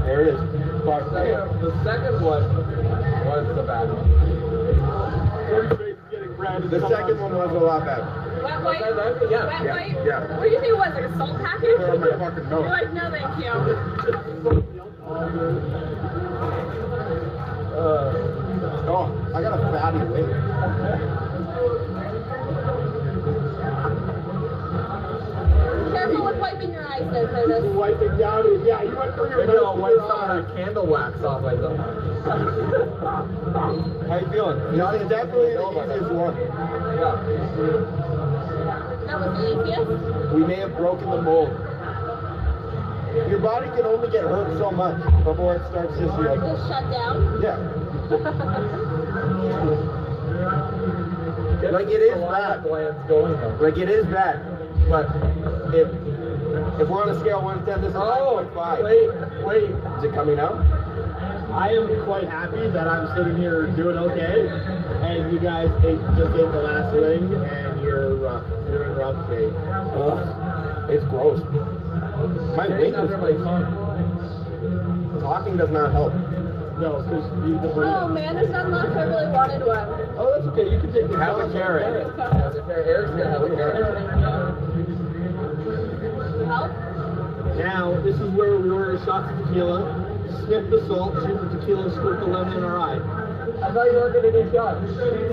there it is. Fuck.
The second one was the bad one.
Corey's face is getting red.
The second one was a lot better.
Wet white?
Yeah.
Wet
Yeah,
white?
yeah.
What do you think it was? Like a salt package?
Oh my fucking
You're like, no, thank you.
Uh, oh, I got a fatty wing.
Careful wiping your eyes there, Curtis.
Wiping down it. Yeah, you went for your
Maybe I'll wipe some of that candle wax off my thumb.
How you feeling? This is definitely the easiest one.
That was the easiest.
We may have broken the mold. Your body can only get hurt so much before it starts just like
Just shut down.
yeah. Like it is bad.
Glands going though.
Like it is bad. But if if we're on a scale of one to ten, this is
Oh,
9.5.
wait, wait.
Is it coming out?
I am quite happy that I'm sitting here doing okay, and you guys ate, just ate the last wing, and you're rough. You're in rough shape.
Ugh, it's gross. My wing
under my
is
tongue.
talking does not help.
No, because you the
Oh man, there's none left. I really wanted one.
Oh, that's okay. You can take the
Have a carrot.
Eric's gonna have a carrot.
Now, this is where we order shots of tequila, sniff the salt, shoot the tequila, squirt the lemon in our eye.
I thought you were gonna do shots.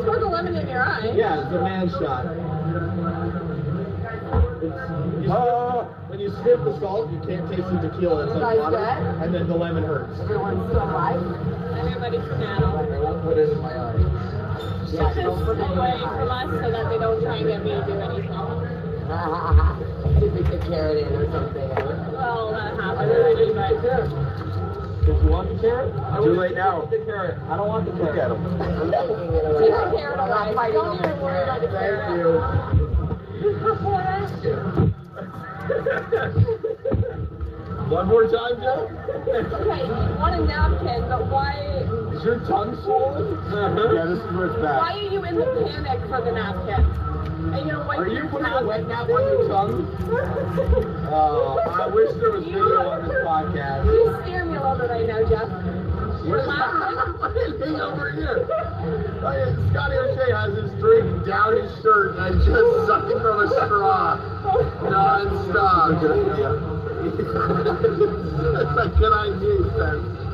Squirt the lemon in your eye.
Yeah, it's a man shot. It's, you
Oh,
When you sniff the salt, you can't taste the tequila. It's
You
like water,
good?
and then the lemon hurts.
Everyone's still alive?
Everybody from now.
I won't put it in my eye.
Yeah,
Keep this
put it
away from us so that they don't try and get me to do anything.
Eye. Stick the carrot in or something.
Well, that
I really didn't get.
Did you want the carrot?
I
Too late now.
The carrot.
I don't want the
look at him.
I'm taking it
Take the carrot away. Don't even worry about the
Thank you. One more time, Joe.
Okay, you want a napkin, but why
Is your tongue swollen?
Yeah, this is where it's bad.
why are you in the panic for the napkin? And you're
you putting a wet nap on your tongue? Oh, I wish there was video on this podcast.
You scare me a little bit right now, Jeff. You're laughing.
Anything over here. Oh, like, Scotty O'Shea has his drink down his shirt and just sucking from a straw non-stop. That's a good idea, Spencer.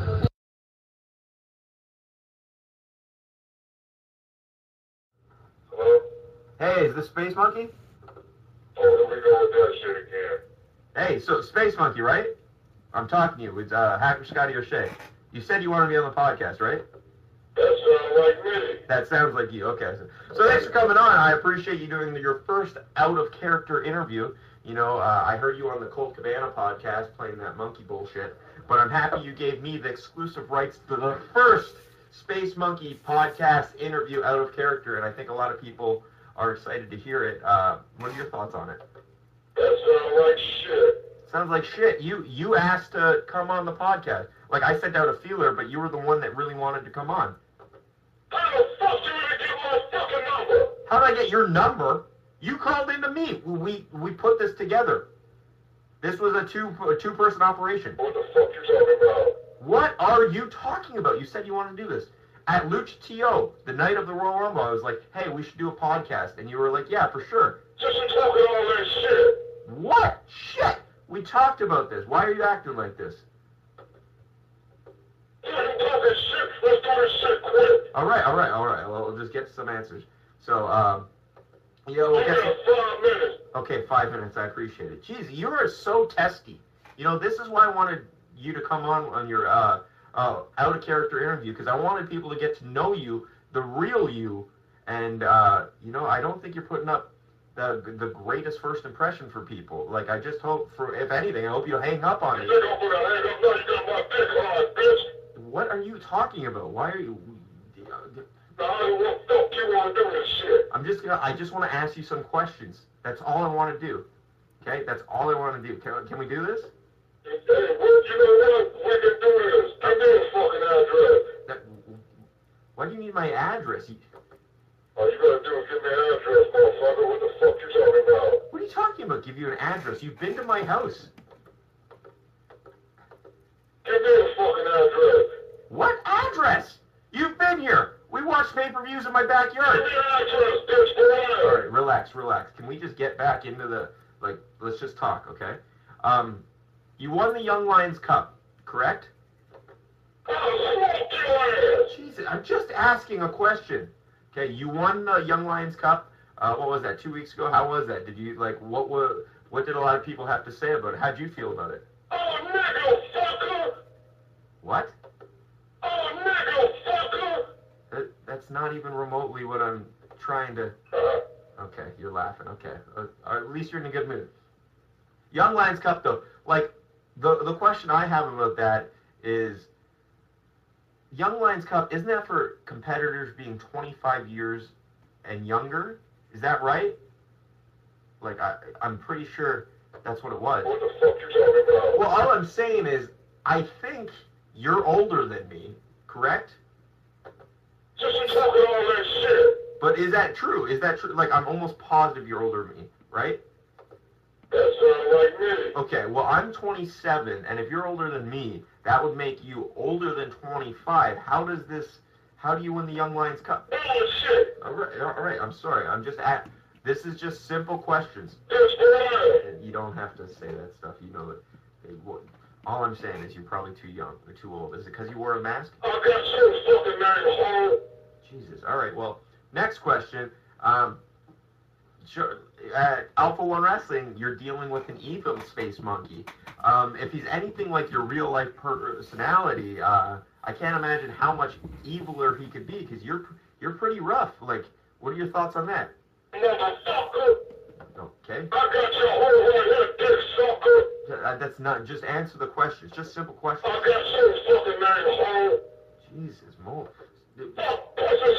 Hey, is this Space Monkey?
Oh, here we go with that shit again.
Hey, so Space Monkey, right? I'm talking to you. It's uh, Hacker Scotty O'Shea. You said you wanted to be on the podcast, right?
That sounds like me.
That sounds like you. Okay. So, so thanks for coming on. I appreciate you doing your first out of character interview. You know, uh, I heard you on the Colt Cabana podcast playing that monkey bullshit, but I'm happy you gave me the exclusive rights to the first Space Monkey podcast interview out of character, and I think a lot of people are excited to hear it. Uh, what are your thoughts on it?
That sounds like shit.
Sounds like shit. You you asked to come on the podcast. Like I sent out a feeler, but you were the one that really wanted to come on.
How the fuck you get my fucking number?
How did I get your number? You called into me. We we put this together. This was a two a two person operation.
What the fuck you talking about?
What are you talking about? You said you wanted to do this. At Lucha TO, the night of the Royal Rumble, I was like, hey, we should do a podcast. And you were like, yeah, for sure.
Just talking all that shit.
What? Shit! We talked about this. Why are you acting like this?
Yeah, talking shit. Let's do this shit quick.
All right, all right, all right. Well, we'll just get some answers. So, um, you know, we'll get some...
five minutes.
Okay, five minutes. I appreciate it. Jeez, you are so testy. You know, this is why I wanted you to come on on your uh, uh, out of character interview because I wanted people to get to know you, the real you, and uh, you know, I don't think you're putting up the the greatest first impression for people. Like, I just hope for, if anything, I hope you hang up on
bitch.
What are you talking about? Why are you? I'm just gonna. I just want to ask you some questions. That's all I want to do. Okay, that's all I want to do. Can, can we do this?
Hey, what, you know what? Do. Give me the fucking address.
Why do you need my address? You,
All you gotta do is give me an address, motherfucker. What the fuck you talking about?
what are you talking about? Give you an address? You've been to my house.
Give me the fucking address.
What address? You've been here. We watched pay-per-views in my
Give
backyard.
me an address, bitch, for
All right, relax, relax. Can we just get back into the like? Let's just talk, okay? Um, you won the Young Lions Cup, correct? Jesus, I'm just asking a question. Okay, you won the Young Lions Cup. Uh, what was that? Two weeks ago. How was that? Did you like? What were? What did a lot of people have to say about it? How'd you feel about it?
Oh, nigga, fucker!
What?
Oh, nigga, fucker!
That, that's not even remotely what I'm trying to. Okay, you're laughing. Okay, uh, at least you're in a good mood. Young Lions Cup, though, like the the question I have about that is, Young Lions Cup isn't that for competitors being 25 years and younger? Is that right? Like I, I'm pretty sure that's what it was.
What the fuck you talking about?
Well, all I'm saying is, I think you're older than me, correct?
Just talking all that shit.
But is that true? Is that true? Like, I'm almost positive you're older than me, right?
That sound like me.
Okay, well, I'm 27, and if you're older than me, that would make you older than 25. How does this, how do you win the Young Lions Cup?
Oh, shit.
All right, all right, I'm sorry. I'm just at, this is just simple questions. You don't have to say that stuff. You know that they would. All I'm saying is you're probably too young or too old. Is it because you wore a mask?
I got your fucking name.
Jesus. All right. Well, next question. Um, sure. At Alpha One Wrestling, you're dealing with an evil space monkey. Um, if he's anything like your real life personality, uh, I can't imagine how much eviler he could be because you're you're pretty rough. Like, what are your thoughts on that? Okay.
I got your whole right dick sucker.
Uh, That's not just answer the questions. Just simple questions.
I got your fucking hoe.
Jesus, Mo.
Fuck, pussy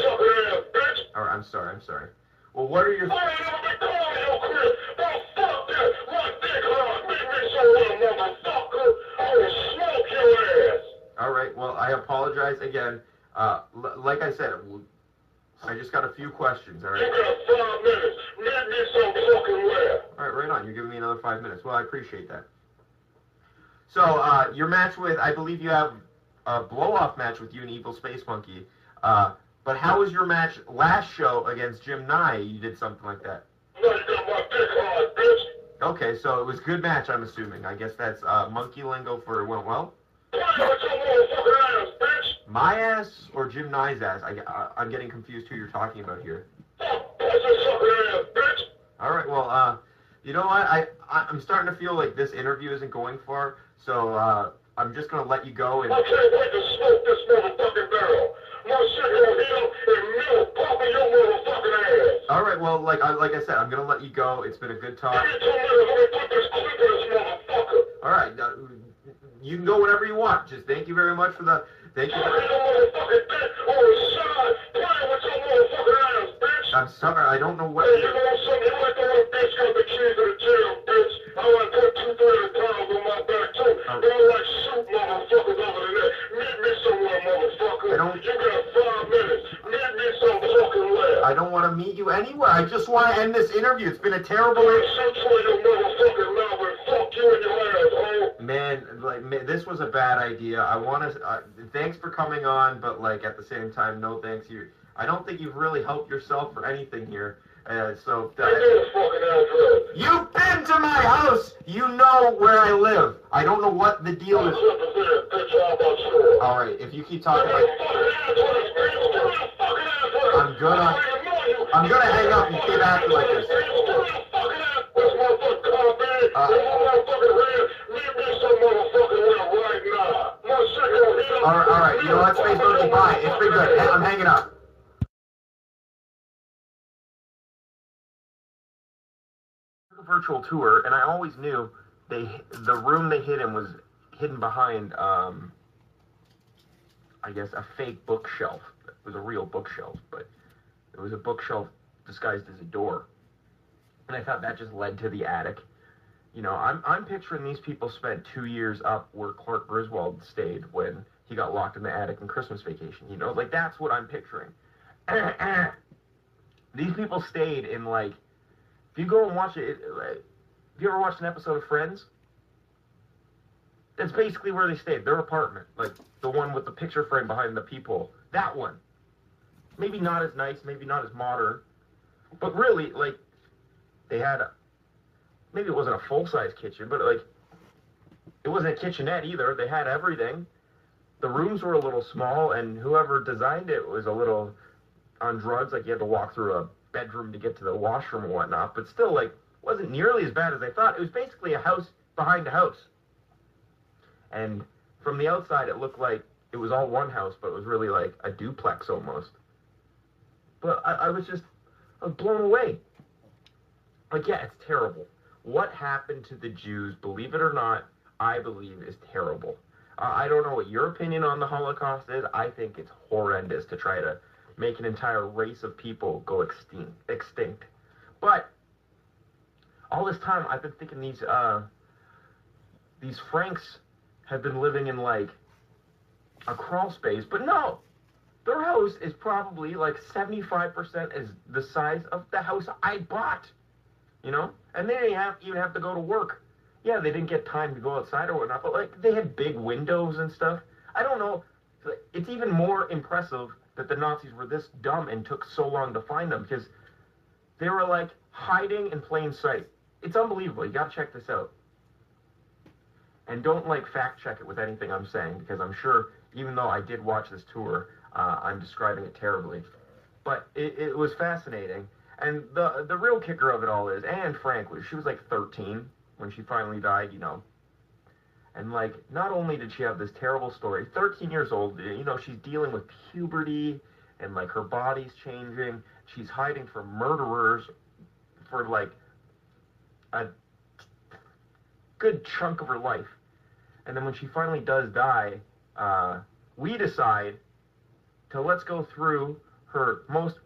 bitch.
All right. I'm sorry. I'm sorry. Well, what are your
I ain't never been calling your crib. Well, fuck that. My dick hard. Make me so well, motherfucker. I will smoke your ass.
All right. Well, I apologize again. Uh, l- like I said, I just got a few questions. All
You
right.
got five minutes. Meet me some fucking where.
All right. Right on. You're giving me another five minutes. Well, I appreciate that. So, uh, your match with, I believe you have a blow-off match with you and Evil Space Monkey. Uh, but how was your match last show against Jim Nye? You did something like that. Okay, so it was good match. I'm assuming. I guess that's uh, monkey lingo for it went well. My ass or Jim Nye's ass? I, I, I'm getting confused who you're talking about here. All right. Well, uh, you know what? I, I I'm starting to feel like this interview isn't going far, so uh, I'm just gonna let you go. And
wait to smoke this motherfucking barrel. My shit gonna heat up and milk popping your motherfucking ass.
all right. Well, like I like I said, I'm gonna let you go. It's been a good talk.
Give me two minutes. Let me put this clip in this motherfucker.
All right. Uh, you can go whenever you want. Just thank you very much for the thank you.
Sucking your motherfucking dick on the side. Playing with your motherfucking ass, bitch.
I'm sorry. I don't know what.
Hey, you know something? You like the little bitch got the keys to the jail, bitch. I like put two thirty pounds on my back too. They don't like shoot motherfuckers over the neck. Meet me somewhere, motherfucker.
I don't-
You got five minutes. Meet me some fucking where.
I don't want to meet you anywhere. I just want to end this interview. It's been a terrible.
I'm shoot you in your motherfucking mouth and fuck you in your ass.
Man, like man, this was a bad idea. I want to. Uh, thanks for coming on, but like at the same time, no thanks. You, I don't think you've really helped yourself for anything here. Uh, so
Give me the fucking
you've been to my house. You know where I live. I don't know what the deal is.
clip is there, bitch. How about yours?
All right, if you keep talking like
the fucking address, bitch. Give me the fucking address.
I'm gonna-
I don't even know you.
I'm gonna hang up and keep acting like this.
Give me the fucking address. This motherfucking car, man.
Uh,
This motherfucking red. Meet me some motherfucking where right now. My shit gonna heat up.
all right, all right. You know what, Space Monkey? Bye. It's been good. I'm hanging up. Virtual tour, and I always knew they the room they hid in was hidden behind um, I guess, a fake bookshelf. It was a real bookshelf, but it was a bookshelf disguised as a door. And I thought that just led to the attic. You know, I'm I'm picturing these people spent two years up where Clark Griswold stayed when he got locked in the attic in Christmas vacation. You know, like that's what I'm picturing. these people stayed in like, if you go and watch it, have you ever watched an episode of Friends? That's basically where they stayed. Their apartment, like the one with the picture frame behind the people. That one. Maybe not as nice, maybe not as modern, but really, like, they had. A, maybe it wasn't a full size kitchen, but like, it wasn't a kitchenette either. They had everything. The rooms were a little small, and whoever designed it was a little on drugs. Like you had to walk through a bedroom to get to the washroom and whatnot. But still, like, wasn't nearly as bad as I thought. It was basically a house behind a house. And from the outside, it looked like it was all one house, but it was really like a duplex almost. But I, I was just I was blown away. Like, yeah, it's terrible. What happened to the Jews, believe it or not, I believe is terrible. Uh, I don't know what your opinion on the Holocaust is. I think it's horrendous to try to make an entire race of people go extinct. extinct. But all this time, I've been thinking these uh, these Franks have been living in like a crawl space, but no, their house is probably like 75% as the size of the house I bought. You know, and they didn't have, even have to go to work. Yeah, they didn't get time to go outside or whatnot, but like they had big windows and stuff. I don't know. It's even more impressive that the Nazis were this dumb and took so long to find them because they were like hiding in plain sight. It's unbelievable. You gotta check this out. And don't like fact check it with anything I'm saying because I'm sure, even though I did watch this tour, uh, I'm describing it terribly. But it, it was fascinating. And the the real kicker of it all is Anne Frank was she was like 13 when she finally died, you know. And like, not only did she have this terrible story, 13 years old, you know, she's dealing with puberty and like her body's changing. She's hiding from murderers for like a good chunk of her life. And then when she finally does die, uh, we decide to let's go through her most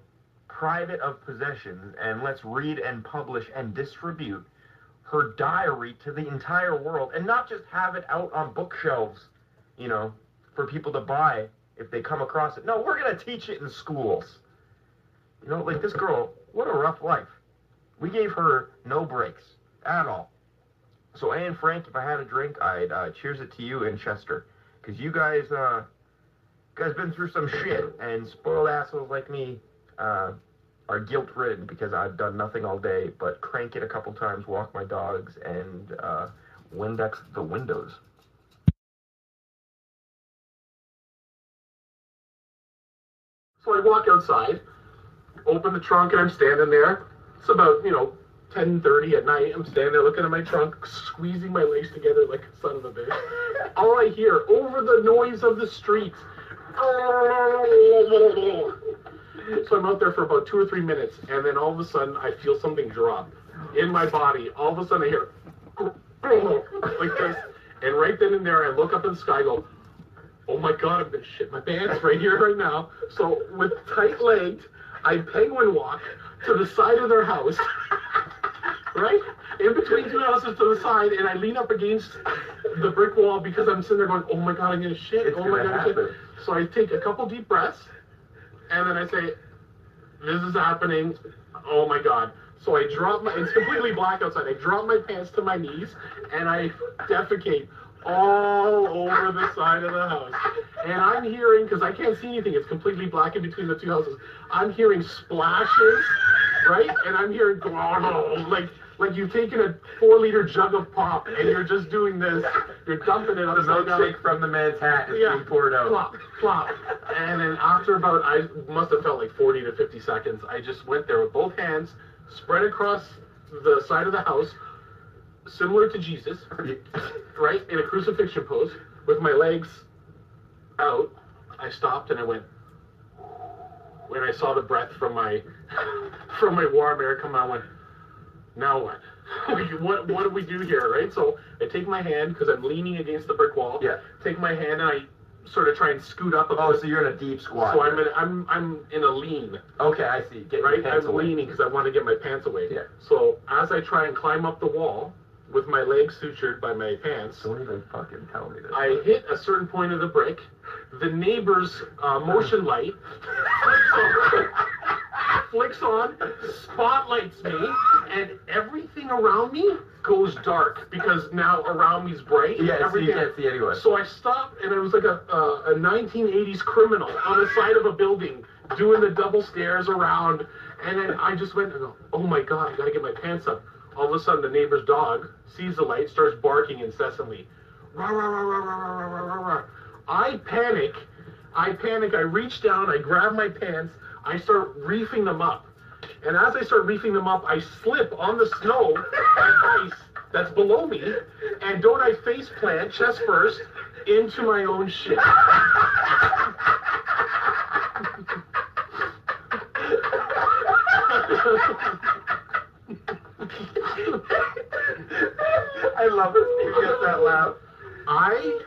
private of possessions and let's read and publish and distribute her diary to the entire world and not just have it out on bookshelves, you know, for people to buy if they come across it. No, we're going to teach it in schools. You know, like this girl, what a rough life. We gave her no breaks at all. So, Anne Frank, if I had a drink, I'd uh, cheers it to you in Chester. Because you guys, uh, guys been through some shit, and spoiled assholes like me uh, are guilt ridden because I've done nothing all day but crank it a couple times, walk my dogs, and uh, Windex the windows.
So I walk outside, open the trunk, and I'm standing there. It's about, you know, 10.30 at night. I'm standing there looking at my trunk, squeezing my legs together like a son of a bitch. All I hear over the noise of the streets. So I'm out there for about two or three minutes, and then all of a sudden I feel something drop in my body. All of a sudden I hear like this, and right then and there I look up in the sky, go, "Oh my God, I'm gonna shit my pants right here, right now." So with tight legs, I penguin walk to the side of their house, right in between two houses to the side, and I lean up against the brick wall because I'm sitting there going, "Oh my God, I'm gonna shit."
It's
oh my God,
happen.
shit." So I take a couple deep breaths, and then I say, "This is happening." Oh my God. So I drop my, it's completely black outside. I drop my pants to my knees and I defecate all over the side of the house. And I'm hearing, because I can't see anything, it's completely black in between the two houses. I'm hearing splashes, right? And I'm hearing, like, like you've taken a four liter jug of pop and you're just doing this. You're dumping it on
The milkshake from the man's hat is being poured out.
Plop, plop. And then after about, I must have felt like 40 to 50 seconds, I just went there with both hands, spread across the side of the house, similar to Jesus, right, in a crucifixion pose, with my legs out. I stopped and I went, when I saw the breath from my, from my warm air come out, I went, now what? What what do we do here, right? So I take my hand because I'm leaning against the brick wall.
Yeah.
Take my hand and I sort of try and scoot up a oh, bit.
Oh, so you're in a deep squat.
So I'm in, I'm I'm in a lean.
Okay, I see. Get your
right, I'm
away.
leaning because I want to get my pants away.
Yeah.
So as I try and climb up the wall with my legs sutured by my pants,
Don't even fucking tell me this.
I hit a certain point of the brick. The neighbor's uh, motion light flicks on, spotlights me, and everything around me goes dark because now around me's bright.
Yeah, so you can't see anywhere.
So I stopped, and it was like a, a, a 1980s criminal on the side of a building doing the double stairs around. And then I just went and go, oh my god, I gotta get my pants up. All of a sudden, the neighbor's dog sees the light, starts barking incessantly. Rah, rah, rah, rah, rah, rah, rah, rah, rah. I panic. I panic. I reach down. I grab my pants. I start reefing them up. And as I start reefing them up, I slip on the snow and ice that's below me. And don't I face plant chest first into my own shit.
I love it. You get that laugh.
I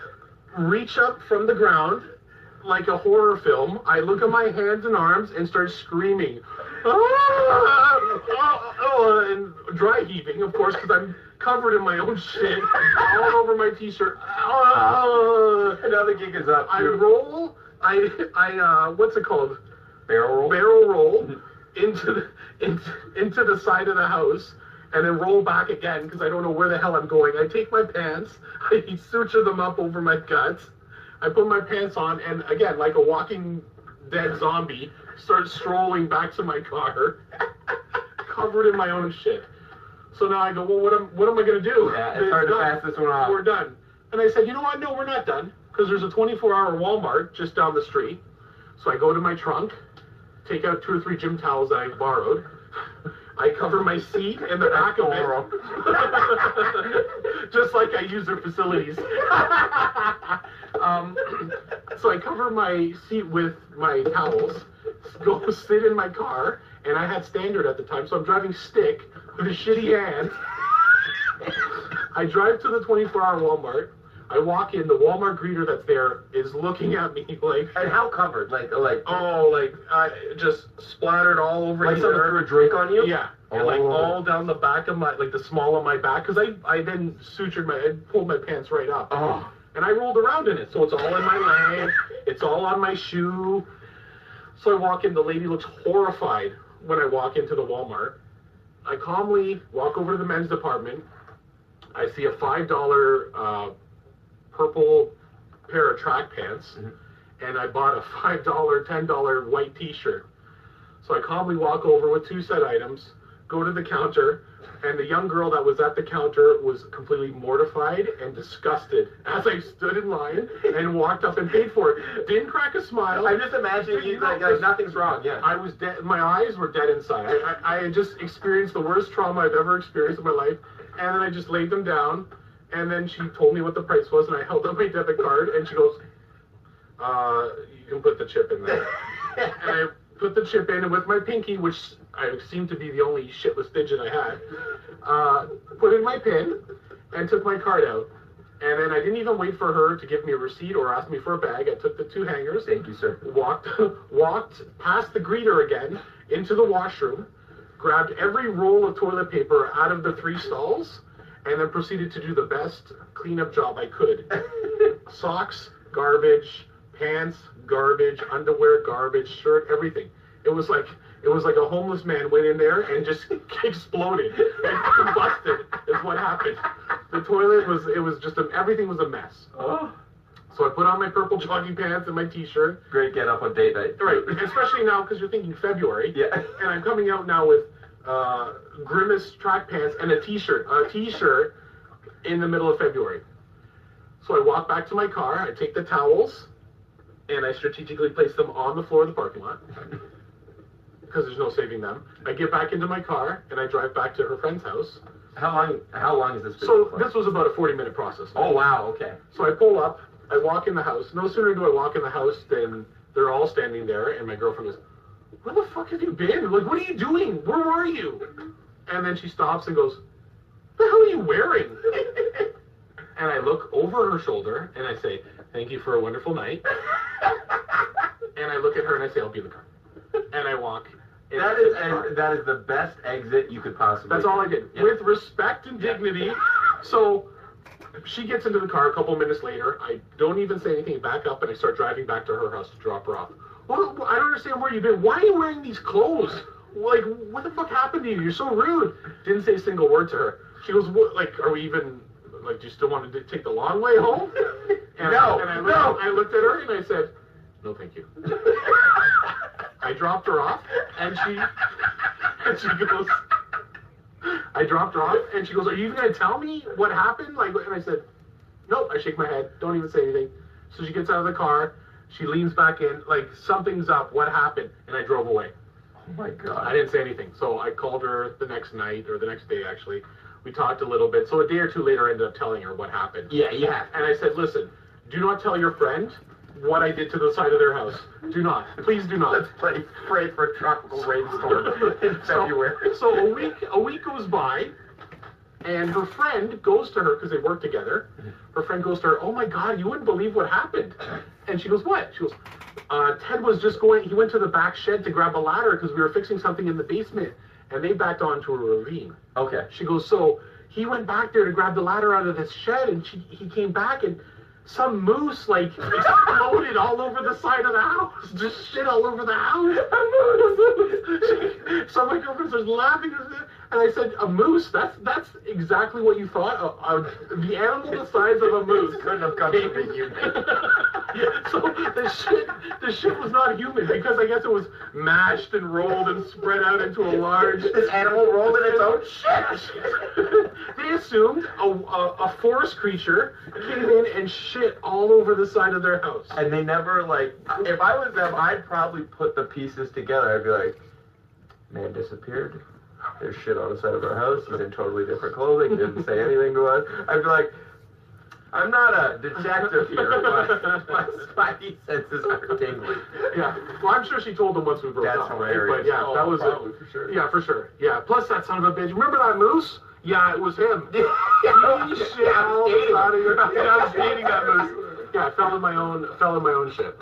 reach up from the ground like a horror film. I look at my hands and arms and start screaming. "Ah! Oh, oh," and dry heaving, of course, because I'm covered in my own shit all over my t-shirt. Ah!
Now the gig is up.
I roll. I I uh, what's it called?
Barrel roll.
Barrel roll into the into, into the side of the house. And then roll back again because I don't know where the hell I'm going. I take my pants, I suture them up over my guts. I put my pants on, and again, like a walking dead zombie, start strolling back to my car, covered in my own shit. So now I go, well, what am what am I gonna do?
Yeah, it's hard to pass this one off.
We're done. And I said, you know what? No, we're not done because there's a 24-hour Walmart just down the street. So I go to my trunk, take out two or three gym towels that I borrowed. I cover my seat and the back of it, just like I use their facilities. um, so I cover my seat with my towels, go sit in my car, and I had standard at the time, so I'm driving stick with a shitty hand. I drive to the 24-hour Walmart. I walk in. The Walmart greeter that's there is looking at me like.
And how covered? Like, like,
Oh, like I just splattered all over
like someone threw a drink on you?
Yeah, and like
Oh.
all down the back of my, like the small of my back, because I I then sutured my, I pulled my pants right up,
Oh.
and I rolled around in it, so it's all in my leg, it's all on my shoe. So I walk in. The lady looks horrified when I walk into the Walmart. I calmly walk over to the men's department. I see a five dollar uh, purple pair of track pants, mm-hmm. and I bought a five dollar, ten dollar white T-shirt. So I calmly walk over with two set items, go to the counter, and the young girl that was at the counter was completely mortified and disgusted as I stood in line and walked up and paid for it. Didn't crack a smile.
I'm just imagining you like, like nothing's wrong. Yeah.
I was dead. My eyes were dead inside. I, I, I had just experienced the worst trauma I've ever experienced in my life, and then I just laid them down. And then she told me what the price was, and I held up my debit card, and she goes, uh, "You can put the chip in there." and I put the chip in, and with my pinky, which I seemed to be the only shitless digit I had, uh, put in my pin, and took my card out. And then I didn't even wait for her to give me a receipt or ask me for a bag. I took the two hangers.
Thank you, sir.
Walked, walked past the greeter again into the washroom, grabbed every roll of toilet paper out of the three stalls, and then proceeded to do the best cleanup job I could. Socks, garbage, pants, garbage, underwear, garbage, shirt, everything. It was like it was like a homeless man went in there and just exploded and combusted is what happened. The toilet was it was just a, everything was a mess.
Oh.
So I put on my purple jogging pants and my t-shirt.
Great get up on date night.
Right, especially now because you're thinking February.
Yeah.
And I'm coming out now with uh, Grimace track pants and a t-shirt, a t-shirt in the middle of February. So I walk back to my car. I take the towels, and I strategically place them on the floor of the parking lot because there's no saving them. I get back into my car and I drive back to her friend's house.
How long? How long is this?
So
for?
this was about a 40 minute process.
Oh wow. Okay.
So I pull up, I walk in the house. No sooner do I walk in the house than they're all standing there, and my girlfriend goes, "Where the fuck have you been? Like, what are you doing? Where are you?" And then she stops and goes, "The hell are you wearing?" and I look over her shoulder and I say, Thank you for a wonderful night. and I look at her and I say, I'll be in the car. And I walk.
That is that is the best exit you could possibly.
That's all I did. With respect and dignity. So she gets into the car a couple minutes later. I don't even say anything, back up, and I start driving back to her house to drop her off. Well, I don't understand where you've been. Why are you wearing these clothes? Like, what the fuck happened to you? You're so rude. Didn't say a single word to her. She goes, what, like, are we even, like, do you still want to take the long way home? And,
No,
and I, looked,
no.
I looked at her and I said, no, thank you. I dropped her off, and she, and she goes, I dropped her off, and she goes, "Are you even gonna tell me what happened?" Like, and I said, "Nope." I shake my head. Don't even say anything. So she gets out of the car. She leans back in, like something's up. What happened? And I drove away.
Oh my god.
I didn't say anything. So I called her the next night or the next day actually. We talked a little bit. So a day or two later, I ended up telling her what happened.
Yeah, yeah.
And I said, "Listen, do not tell your friend what I did to the side of their house. Do not. Please do not."
Let's pray, pray for a tropical rainstorm in February.
So, so a week a week goes by, and her friend goes to her because they work together. Her friend goes to her, "Oh my God, you wouldn't believe what happened." And she goes, "What?" She goes, uh, "Ted was just going. He went to the back shed to grab a ladder because we were fixing something in the basement, and they backed onto a ravine."
Okay.
She goes, "So he went back there to grab the ladder out of the shed, and she, he came back and." Some moose like exploded all over the side of the house, just shit all over the house. so my girlfriend starts laughing, and I said, "A moose? That's that's exactly what you thought? A, a, the animal the size of a moose
couldn't have come from a human."
so the shit, the shit was not human because I guess it was mashed and rolled and spread out into a large.
This animal rolled in its own shit.
they assumed a, a, a forest creature came in and shit all over the side of their house.
And they never like. If I was them, I'd probably put the pieces together. I'd be like, man disappeared. There's shit on the side of our house. He's in totally different clothing. Didn't say anything to us. I'd be like, I'm not a detective here, but my spidey senses are tingling.
Yeah, well, I'm sure she told him once we broke
That's
up. right?
hilarious.
But yeah,
Oh,
that was
probably,
it.
for sure.
Yeah, for sure. Yeah. Plus that son of a bitch. Remember that moose? Yeah, it was him. He shit all the side of your. Yeah, I was dating that moose. Yeah, I fell in my own fell in my own shit.